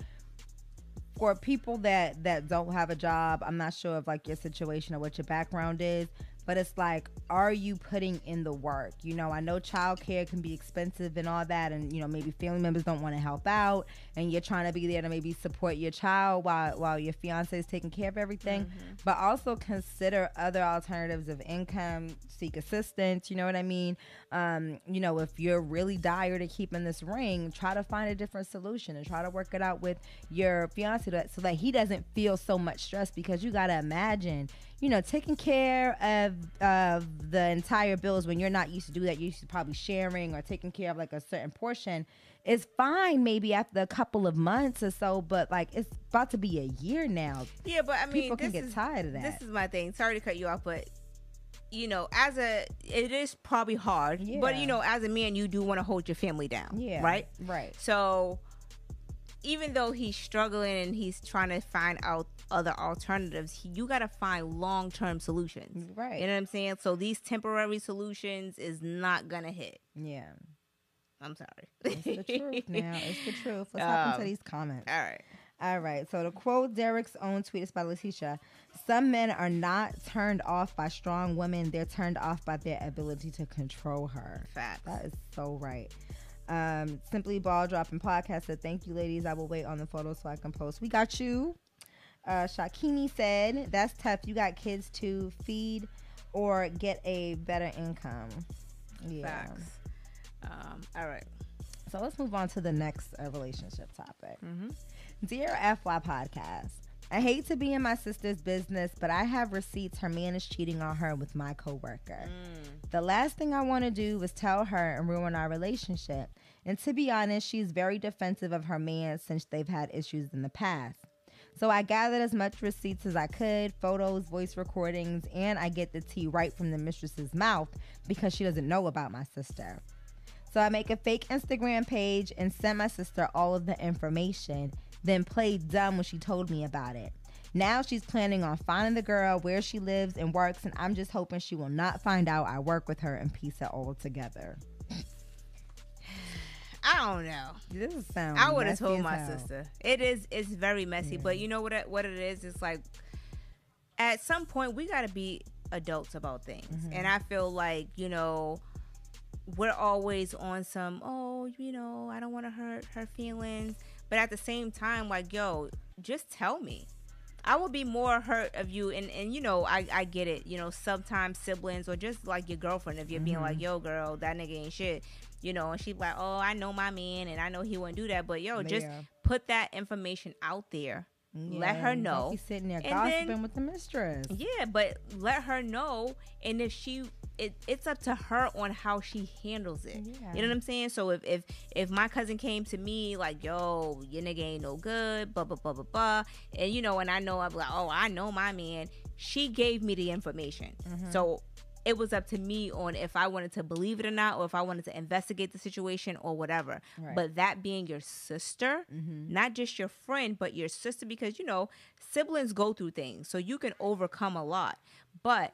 for people that that don't have a job, I'm not sure of like your situation or what your background is, but it's like are you putting in the work? You know i know childcare can be expensive and all that and you know maybe family members don't want to help out and you're trying to be there to maybe support your child while while your fiance is taking care of everything. Mm-hmm. but also consider other alternatives of income seek assistance you know what i mean? Um, you know if you're really dire to keeping this ring try to find a different solution and try to work it out with your fiance so that he doesn't feel so much stress because you got to imagine you know, taking care of of the entire bills when you're not used to do that, you're used to probably sharing or taking care of like a certain portion is fine maybe after a couple of months or so, but like it's about to be a year now. Yeah, but I mean, people can get is, tired of that. This is my thing. Sorry to cut you off, but you know, as a it is probably hard, yeah. but you know, as a man, you do want to hold your family down. Yeah. Right. Right. So even though he's struggling and he's trying to find out other alternatives, he, you got to find long term solutions. Right. You know what I'm saying? So these temporary solutions is not gonna hit. Yeah. I'm sorry. It's the truth [laughs] now. It's the truth. Let's um, hop into um, these comments. All right. All right. So to quote Derrick's own tweet is by Letitia. Some men are not turned off by strong women. They're turned off by their ability to control her. Fact. That is so right. Um, Simply Ball Dropping Podcast said, Thank you, ladies. I will wait on the photo so I can post. We got you. Uh, Shakini said, That's tough. You got kids to feed or get a better income. Yeah. Facts. Um, all right. So let's move on to the next uh, relationship topic. Mm-hmm. Dear FY Podcast, I hate to be in my sister's business, but I have receipts her man is cheating on her with my coworker. Mm. The last thing I want to do is tell her and ruin our relationship. And to be honest, she's very defensive of her man since they've had issues in the past. So I gathered as much receipts as I could, photos, voice recordings, and I get the tea right from the mistress's mouth because she doesn't know about my sister. So I make a fake Instagram page and send my sister all of the information then played dumb when she told me about it. Now she's planning on finding the girl where she lives and works, and I'm just hoping she will not find out I work with her and piece it all together. I don't know. This is sound. I would have told my hell. sister. It is. It's very messy, yeah. but you know what? It, what it is? It's like at some point we got to be adults about things, mm-hmm. and I feel like you know we're always on some. Oh, you know, I don't want to hurt her feelings but at the same time, like, yo, just tell me. I would be more hurt of you, and and you know, I I get it. You know, sometimes siblings or just like your girlfriend, if you're mm-hmm. being like, mm-hmm. yo, girl, that nigga ain't shit. You know, and she's like, oh, I know my man, and I know he wouldn't do that. But yo, just put that information out there. Yeah, let her know. He's sitting there gossiping then, with the mistress. Yeah, but let her know, and if she it, it's up to her on how she handles it. Yeah. You know what I'm saying? So if if if my cousin came to me like, "Yo, your nigga ain't no good," blah blah blah blah blah, and you know, and I know I'm like, "Oh, I know my man." She gave me the information, mm-hmm. so it was up to me on if I wanted to believe it or not, or if I wanted to investigate the situation or whatever. Right. But that being your sister, mm-hmm. not just your friend, but your sister, because you know siblings go through things, so you can overcome a lot, but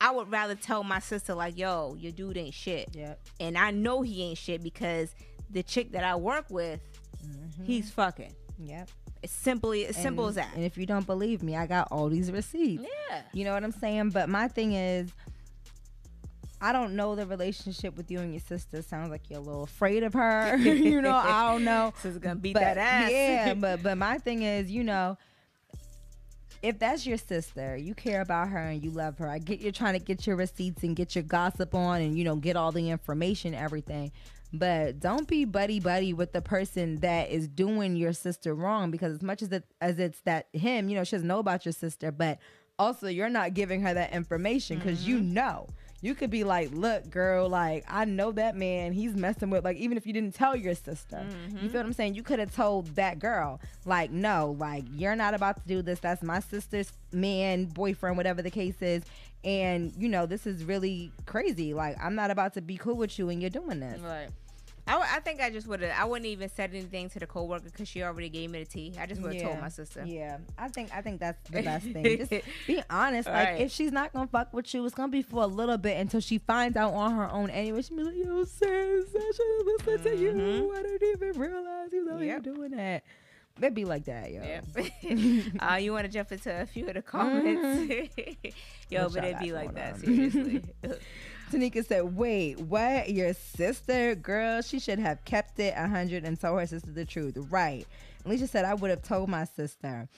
I would rather tell my sister like, "Yo, your dude ain't shit." Yep. And I know he ain't shit because the chick that I work with, mm-hmm. he's fucking. Yep. It's simply as simple as that. And if you don't believe me, I got all these receipts. Yeah. You know what I'm saying? But my thing is I don't know the relationship with you and your sister. Sounds like you're a little afraid of her. [laughs] you know, I don't know. [laughs] She's gonna beat but, that ass. Yeah, [laughs] but but my thing is, you know, if that's your sister, you care about her and you love her. I get you're trying to get your receipts and get your gossip on and you know get all the information, everything. But don't be buddy buddy with the person that is doing your sister wrong because as much as it as it's that him, you know, she doesn't know about your sister, but also you're not giving her that information because mm-hmm. you know you could be like, look, girl, like I know that man. He's messing with like even if you didn't tell your sister, mm-hmm. you feel what I'm saying? You could have told that girl, like, no, like you're not about to do this. That's my sister's man, boyfriend, whatever the case is. And you know this is really crazy. Like I'm not about to be cool with you, and you're doing this. Right. I, w- I think I just would have. I wouldn't even said anything to the coworker because she already gave me the tea. I just would have yeah. told my sister. Yeah, I think I think that's the best thing. Just [laughs] be honest. Like right. if she's not gonna fuck with you, it's gonna be for a little bit until she finds out on her own. Anyway, she be like, "Yo, sis, I should have listened to you. Mm-hmm. I didn't even realize you know yep. you're doing that." It be like that, yo. Yeah. [laughs] [laughs] uh, you want to jump into a few of the comments? Mm-hmm. yo, What but it'd be like going that, on? seriously. Tanika said, "Wait, what? Your sister, girl? She should have kept it a hundred and told her sister the truth, right?" Alicia said, "I would have told my sister."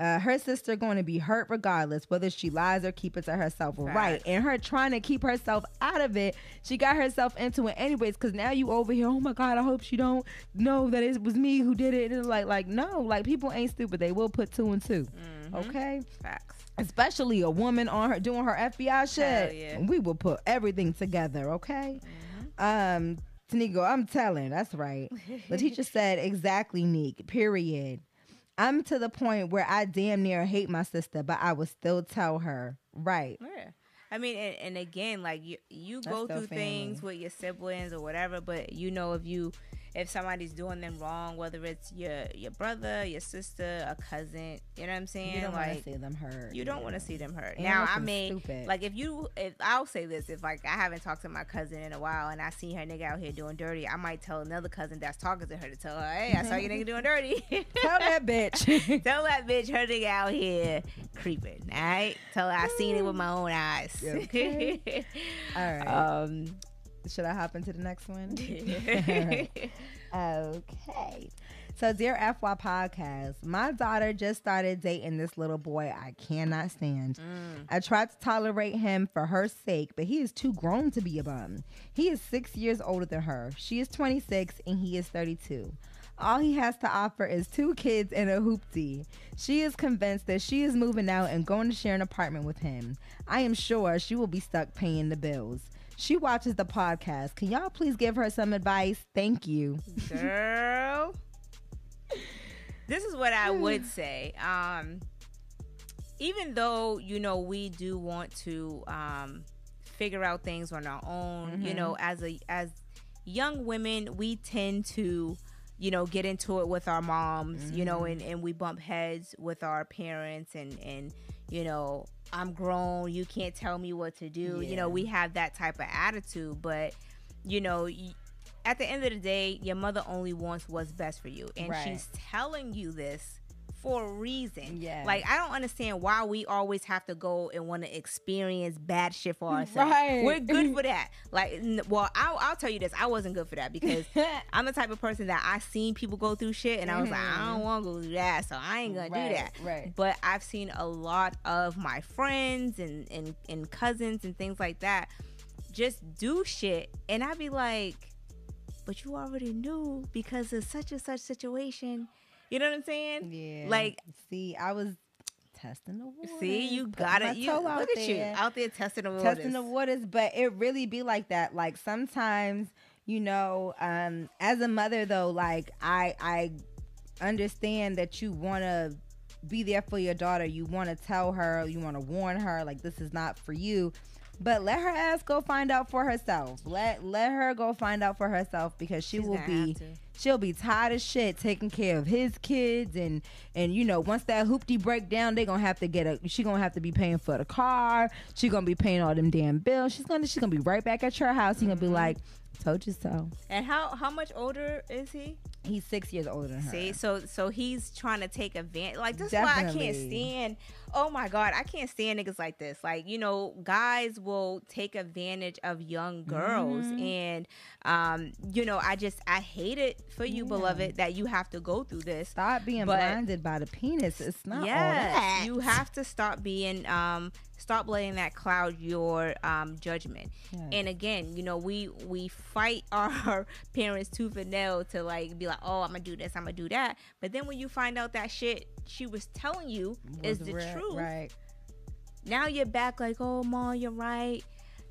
Uh, her sister going to be hurt regardless whether she lies or keep it to herself right Facts. and her trying to keep herself out of it she got herself into it anyways because now you over here oh my god i hope she don't know that it was me who did it and it's like like no like people ain't stupid they will put two and 2 okay Facts. Especially a woman on her doing her FBI shit. Yeah. We will put everything together, okay? Um, Tanigo, I'm telling, that's right. Letitia [laughs] said exactly, Neek. Period. I'm to the point where I damn near hate my sister, but I would still tell her. Right. Yeah. I mean, and, and again, like you, you That's go through things with your siblings or whatever, but you know if you, if somebody's doing them wrong, whether it's your your brother, your sister, a cousin, you know what I'm saying? You don't want to see them hurt. you don't want to see them hurt. And now, I mean, stupid. like if you, if I'll say this, if like I haven't talked to my cousin in a while and I see her nigga out here doing dirty, I might tell another cousin that's talking to her to tell her, hey, I saw your nigga doing dirty. [laughs] Tell that bitch. [laughs] Tell that bitch her nigga out here creeping. All right. Tell her I seen it with my own eyes. Okay. [laughs] All right. um. Should I hop into the next one? [laughs] [laughs] Okay. So, dear FY podcast, my daughter just started dating this little boy I cannot stand. Mm. I tried to tolerate him for her sake, but he is too grown to be a bum. He is six years older than her. She is 26 and he is 32. All he has to offer is two kids and a hoopty. She is convinced that she is moving out and going to share an apartment with him. I am sure she will be stuck paying the bills. She watches the podcast. Can y'all please give her some advice? Thank you. Girl. this is what I [sighs] would say. Um even though, you know, we do want to um figure out things on our own, you know, as a as young women, we tend to you know get into it with our moms you know and, and we bump heads with our parents and and you know i'm grown you can't tell me what to do. You know we have that type of attitude but you know at the end of the day your mother only wants what's best for you. And Right. she's telling you this for a reason Yes. like i don't understand why we always have to go and want to experience bad shit for [laughs] ourselves Right. we're good for [laughs] that like well I'll, I'll tell you this i wasn't good for that because [laughs] I'm the type of person that I seen people go through shit and I was like, I don't want to go through that, so I ain't gonna Mm-hmm. Right, do that. right. But I've seen a lot of my friends and, and and cousins and things like that just do shit, and I'd be like, but you already knew because of such and such situation. You know what I'm saying? Yeah. Like, see, I was testing the waters. see, you got it. You look out at you out there testing the waters. testing the waters but it really be like that like sometimes you know um as a mother though like i i understand that you want to be there for your daughter you want to tell her you want to warn her like this is not for you but let her ass go find out for herself. Let let her go find out for herself because she She's will be she'll be tired of shit taking care of his kids and and you know once that hoopty break down they gonna have to get a she gonna have to be paying for the car. She gonna be paying all them damn bills. She's gonna she's gonna be right back at your house. You gonna be Mm-hmm. like told you so And how how much older is he? he's six years older than her See, so so he's trying to take advantage. Like this is why I can't stand. Oh my god, I can't stand niggas like this. Like you know, guys will take advantage of young girls, Mm-hmm. and um, you know, I just I hate it for you, beloved, that you have to go through this. stop being But- blinded by the penis it's not all that you have to stop being um stop letting that cloud your um judgment. Yes. And again, you know, we we fight [laughs] our parents tooth and nail to like be like, "Oh, I'm to do this, I'm to do that." But then when you find out that shit she was telling you is the truth, right now you're back like, "Oh, mom, you're right."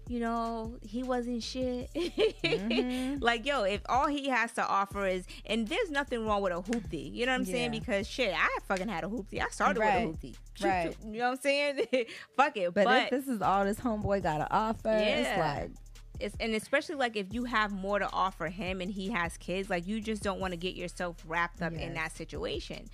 You know, he wasn't shit. Mm-hmm. [laughs] Like, yo, if all he has to offer is, and there's nothing wrong with a hoopty, you know what I'm saying? Because shit, I fucking had a hoopty. I started Right. with a hoopty. [laughs] Right. You know what I'm saying? [laughs] Fuck it. but, But, if this is all this homeboy got to offer it's like it's and especially like if you have more to offer him and he has kids, like you just don't want to get yourself wrapped up in that situation.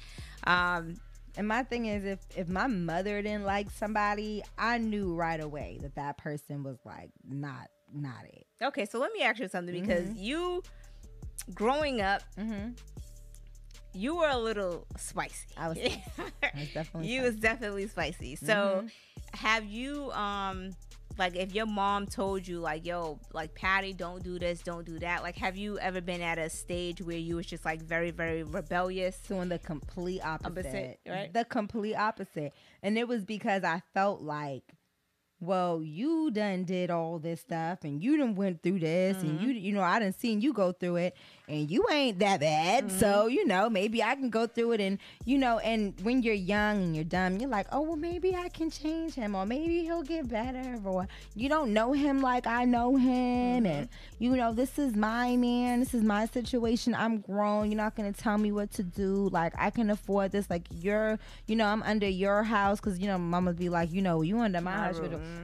Um, And my thing is, if if my mother didn't like somebody, I knew right away that that person was like not not it. okay, so let me ask you something because Mm-hmm. you growing up, Mm-hmm. you were a little spicy. I was, [laughs] I was definitely. you spicy. was definitely spicy. So, Mhm. have you um like if your mom told you like yo like Patty don't do this don't do that like have you ever been at a stage where you was just like very very rebellious doing the complete opposite, Opposite, right? The complete opposite, and it was because I felt like, well, you done did all this stuff, and you done went through this, and Mm-hmm. you, you know, I done seen you go through it, and you ain't that bad, Mm-hmm. so you know, maybe I can go through it, and you know, and when you're young and you're dumb, you're like, oh well, maybe I can change him, or maybe he'll get better, or you don't know him like I know him, and you know, this is my man, this is my situation. I'm grown. You're not gonna tell me what to do. Like I can afford this. Like you're, you know, I'm under your house because you know, mama be like, you know, you under my, My house.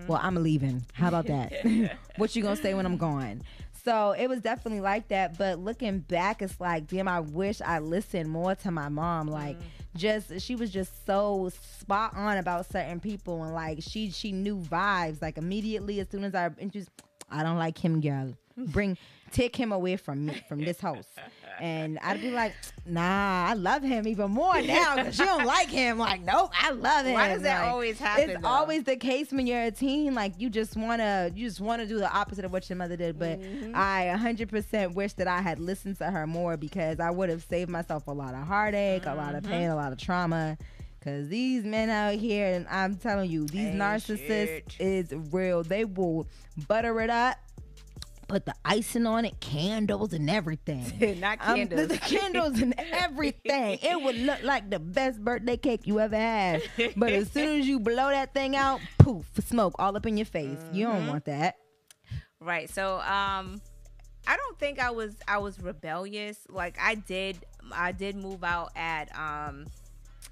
Well, I'm leaving. How about that? [laughs] [laughs] what you gonna say when I'm gone? So it was definitely like that. But looking back, it's like, damn, I wish I listened more to my mom. Like, mm. just she was just so spot on about certain people, and like she she knew vibes. Like immediately as soon as I introduced, I don't like him, girl. Bring take him away from me from this house. [laughs] And I'd be like, nah, I love him even more [laughs] now because you don't like him. Like, nope, I love him. why does that Like, always happen it's though? always the case when you're a teen. Like you just wanna, you just wanna do the opposite of what your mother did. But Mm-hmm. I 100% wish that I had listened to her more because I would have saved myself a lot of heartache, a lot of Mm-hmm. pain, a lot of trauma. Cause these men out here, and I'm telling you, these narcissists shit. is real. They will butter it up. Put the icing on it, candles and everything. [laughs] not Um, candles the, the candles [laughs] and [laughs] everything. It would look like the best birthday cake you ever had. But as soon as you blow that thing out, poof, smoke all up in your face. You don't Mm-hmm. want that. Right. So um I don't think I was I was rebellious. Like I did I did move out at um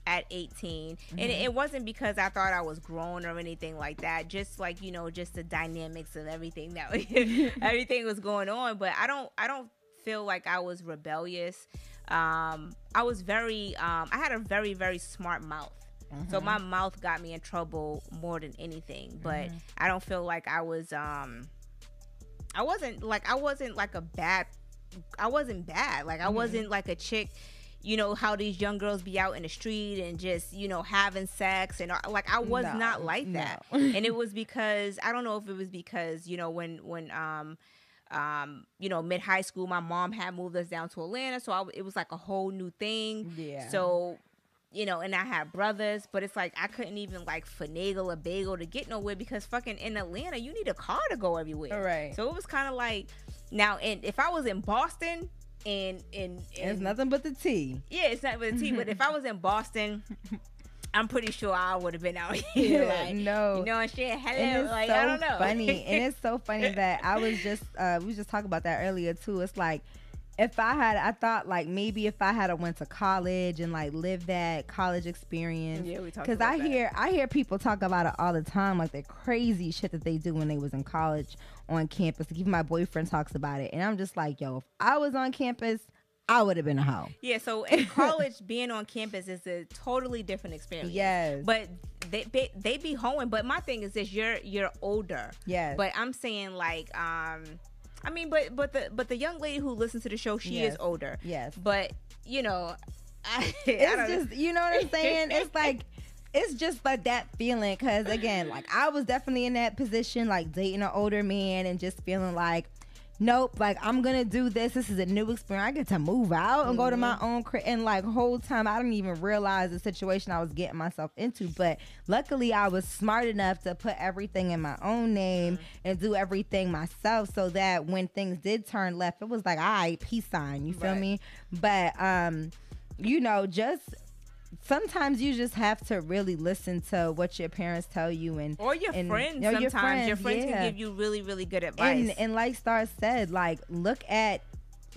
at 18 and it, wasn't because I thought I was grown or anything like that just like you know just the dynamics of everything that [laughs] everything was going on. But I don't I don't feel like I was rebellious. Um I was very um I had a very very smart mouth. So my mouth got me in trouble more than anything. But I don't feel like I was um I wasn't like I wasn't like a bad I wasn't bad. Like I wasn't like a chick, you know, how these young girls be out in the street and just, you know, having sex and like I was No, not like no. that. [laughs] and it was because I don't know if it was because, you know, when when um um you know mid high school my mom had moved us down to Atlanta so I, it was like a whole new thing Yeah. so you know and I had brothers but it's like I couldn't even like finagle a bagel to get nowhere because fucking in Atlanta you need a car to go everywhere Right. so it was kind of like now and if I was in Boston and and, It's nothing but the tea. yeah it's not with a T but if I was in Boston [laughs] I'm pretty sure I would have been out here like no. you know and shit hello and it's like so I don't know funny. and it's so funny [laughs] that I was just uh we just talking about that earlier too. It's like if I had I thought like maybe if I had a went to college and like lived that college experience. Yeah, we talked Cause I that. hear I hear people talk about it all the time, like the crazy shit that they do when they was in college on campus. Like even my boyfriend talks about it, and I'm just like, yo, if I was on campus, I would have been a hoe. Yeah, so in [laughs] college, being on campus is a totally different experience. Yes. but they they, they be hoeing. But my thing is this: you're you're older. Yes. But I'm saying like, um, I mean, but but the but the young lady who listens to the show, she Yes. is older. Yes. But you know, I, [laughs] I it's don't- just you know what I'm saying. [laughs] It's like it's just like that feeling because again, like I was definitely in that position, like dating an older man and just feeling like. Nope, like I'm gonna do this. This is a new experience. I get to move out and go to my own crib. And like whole time, I didn't even realize the situation I was getting myself into. But luckily, I was smart enough to put everything in my own name and do everything myself, so that when things did turn left, it was like, all right, peace sign. You feel Right. me? But um, you know, just sometimes you just have to really listen to what your parents tell you and or your and- friends. or your sometimes your friends yeah. can give you really really good advice. and and like Star said, like look at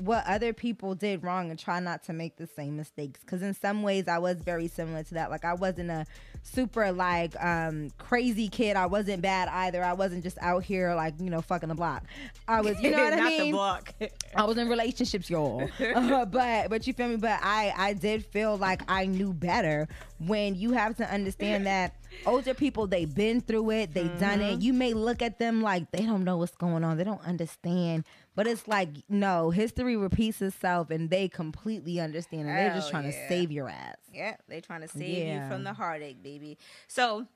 what other people did wrong and try not to make the same mistakes. Because in some ways, I was very similar to that. Like I wasn't a super like um crazy kid. I wasn't bad either. I wasn't just out here like you know fucking the block. I was, you know [laughs] what I mean? the block. I was in relationships, y'all. [laughs] Uh, but but you feel me? But I I did feel like I knew better when you have to understand that older people they've been through it, they've done it. You may look at them like they don't know what's going on, they don't understand. But it's like no, history repeats itself, and they completely understand, and they're just trying to save your ass. Yeah, they're trying to save you from the heartache, baby. So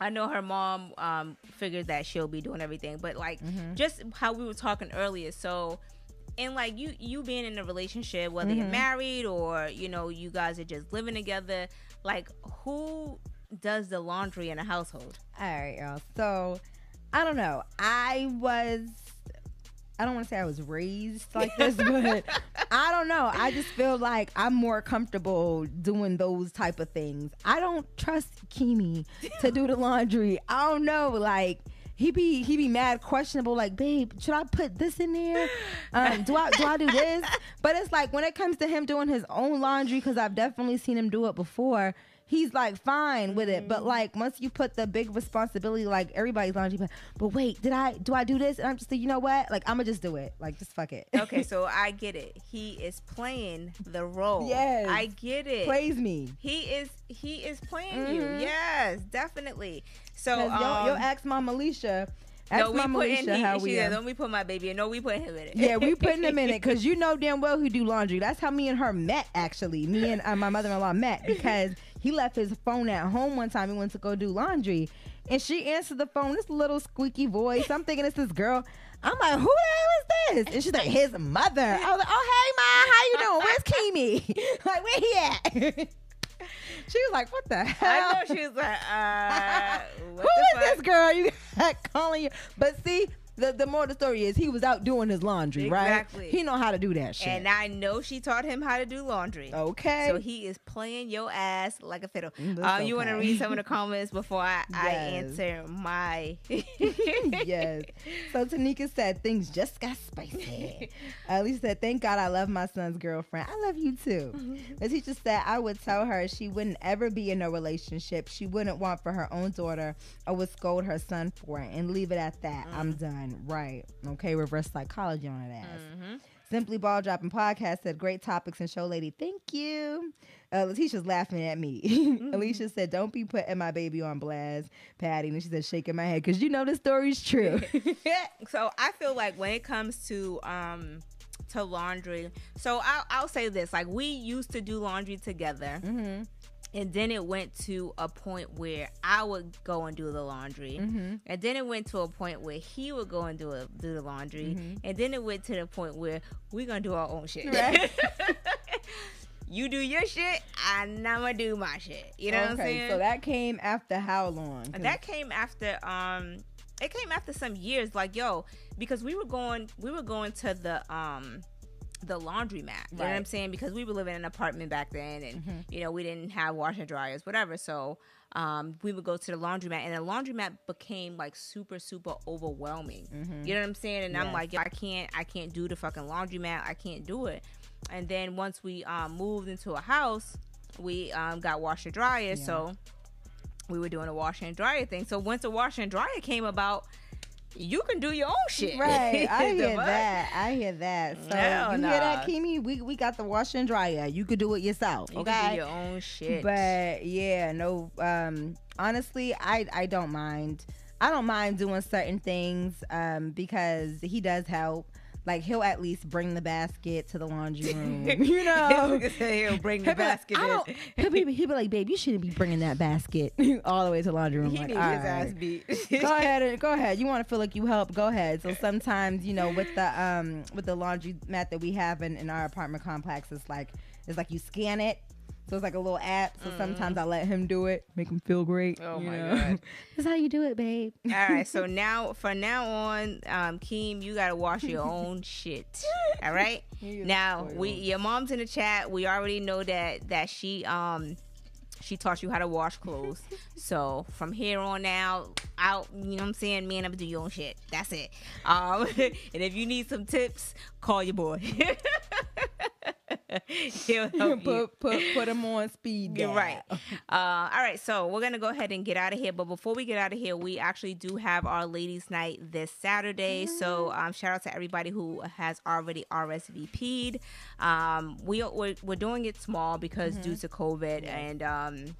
I know her mom um figures that she'll be doing everything, but like Mm-hmm. just how we were talking earlier, so and like you you being in a relationship, whether Mm-hmm. you're married or you know you guys are just living together, like who does the laundry in a household? All right, y'all. So I don't know. I was. I don't want to say I was raised like this, [laughs] but I don't know. I just feel like I'm more comfortable doing those type of things. I don't trust Kimi to do the laundry. I don't know, like he be he be mad questionable like babe should i put this in there um do i do i do this but it's like when it comes to him doing his own laundry because i've definitely seen him do it before he's like fine with it but like once you put the big responsibility like everybody's laundry but, but wait did i do i do this and i'm just like you know what like i'm gonna just do it like just fuck it Okay, so [laughs] I get it. He is playing the role. Yes. I get it. praise me He is he is playing you. Mhm. Yes, definitely. So um, yo, yo ex mom alicia ex no, we put in alicia he, how she we said, don't we put my baby in. No, we put him in it. yeah, we putting him in it because [laughs] you know damn well who do laundry. That's how me and her met. Actually, me and uh, my mother-in-law met because he left his phone at home one time. He went to go do laundry, and she answered the phone. This little squeaky voice. I'm thinking it's this girl. I'm like, who the hell is this? And she's like, his mother. I was like, oh hey ma, how you doing? Where's Kimi? [laughs] like where he at? [laughs] she was like, what the hell? I know she was like, uh, [laughs] what Who is this girl you got calling you? But see, the, the more the story is, he was out doing his laundry, Exactly. right? He know how to do that shit. And I know she taught him how to do laundry. okay. So he is playing your ass like a fiddle. Mm, Uh, that's you want to read some of the comments before I, I [laughs] answer my? [laughs] yes. So Tanika said things just got spicy. [laughs] Ellie said, "Thank God I love my son's girlfriend. I love you too." Letitia said, "I would tell her she wouldn't ever be in a relationship she wouldn't want for her own daughter, I would scold her son for it, and leave it at that. I'm done. Right? Okay. Reverse psychology on that ass." Mhm. Simply Ball Dropping Podcast said, Great topics and show lady. Thank you. Uh, Letitia's laughing at me. [laughs] Alicia said, Don't be putting my baby on blast, Patty. And she said, Shaking my head because you know the story's true. [laughs] so I feel like when it comes to um to laundry, so I'll, I'll say this: like we used to do laundry together, mm-hmm. And then it went to a point where I would go and do the laundry, Mm-hmm. and then it went to a point where he would go and do a, do the laundry, and then it went to the point where we're gonna do our own shit. Right. [laughs] [laughs] you do your shit, and I'm gonna do my shit. You know what I'm saying? So that came after how long? that came after um it came after some years like yo because we were going we were going to the um the laundromat you know what i'm saying? Because we were living in an apartment back then and Mhm. you know we didn't have washer dryers whatever. So um we would go to the laundromat and the laundromat became like super super overwhelming. Mhm. you know what i'm saying? And i'm like i can't i can't do the fucking laundromat. I can't do it. And then once we um moved into a house we um got washer dryer. Yeah. so we were doing a washer and dryer thing. So once the washer and dryer came about, you can do your own shit. Right, I [laughs] hear that. I hear that. So Hell you hear that, nah. Kimi? We we got the washer and dryer. You could do it yourself. You okay. your own shit. But yeah, no. Um, honestly, I I don't mind. I don't mind doing certain things um, because he does help. Like he'll at least bring the basket to the laundry [laughs] room. You know. [laughs] he'll bring the like, basket don't- He'll be, he'll be like, babe, you shouldn't be bringing that basket [laughs] all the way to the laundry room. He like, needs "All his ass beat. go ahead and go ahead. You want to feel like you help? Go ahead. So sometimes, you know, with the um with the laundry mat that we have in, in our apartment complex, it's like it's like you scan it. So it's like a little app. So sometimes I let him do it, make him feel great. Oh my know? God. [laughs] That's how you do it, babe. All right, so [laughs] now from now on, um, Keem, you gotta wash your [laughs] own shit. All right. Now we, your mom's in the chat. We already know that that she um she taught you how to wash clothes. so from here on out, out, you know what I'm saying, man, I'm gonna do your own shit. That's it. Um, and if you need some tips, call your boy. [laughs] He'll [laughs] help you. put put put him on speed. Dial. right. Uh, all right, so we're gonna go ahead and get out of here. But before we get out of here, we actually do have our ladies' night this Saturday. So um, shout out to everybody who has already RSVP'd. Um, we we're, we're doing it small because due to COVID and um,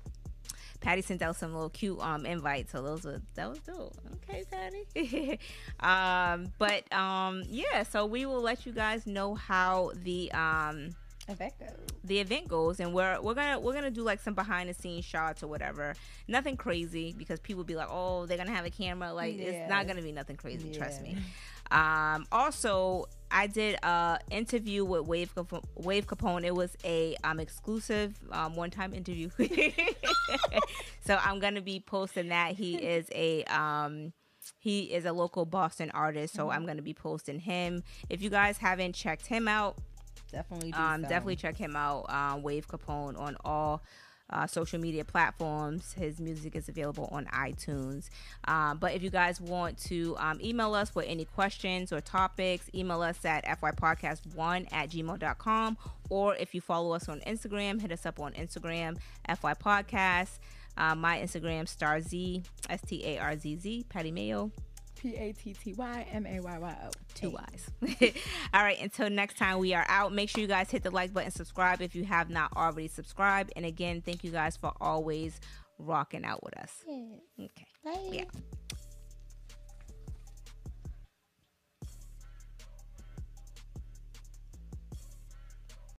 Patty sent out some little cute um invites, so those were that was dope. Okay, Patty. [laughs] um, but um, yeah, so we will let you guys know how the um event goes. The event goes, and we're we're gonna we're gonna do like some behind the scenes shots or whatever. Nothing crazy because people be like, oh, they're gonna have a camera. Like yeah. it's not gonna be nothing crazy. Yeah. Trust me. Um, also, I did a interview with Wave Cap- Wave Capone. It was a um exclusive um one time interview. [laughs] so I'm gonna be posting that. He [laughs] is a um he is a local Boston artist, so mm-hmm. I'm gonna be posting him. If you guys haven't checked him out, definitely um, so. definitely check him out. Um, Wave Capone on all uh, social media platforms. His music is available on iTunes. Um, but if you guys want to um, email us with any questions or topics, email us at fypodcast1 at gmail.com. Or if you follow us on Instagram, hit us up on Instagram, fypodcast. Uh, my Instagram, star Z, S T A R Z Z, Patty Mayo. P A T T Y M A Y Y O. Two Y's. [laughs] All right. Until next time, we are out. Make sure you guys hit the like button, subscribe if you have not already subscribed. And again, thank you guys for always rocking out with us. Yeah. Okay. Bye. Yeah.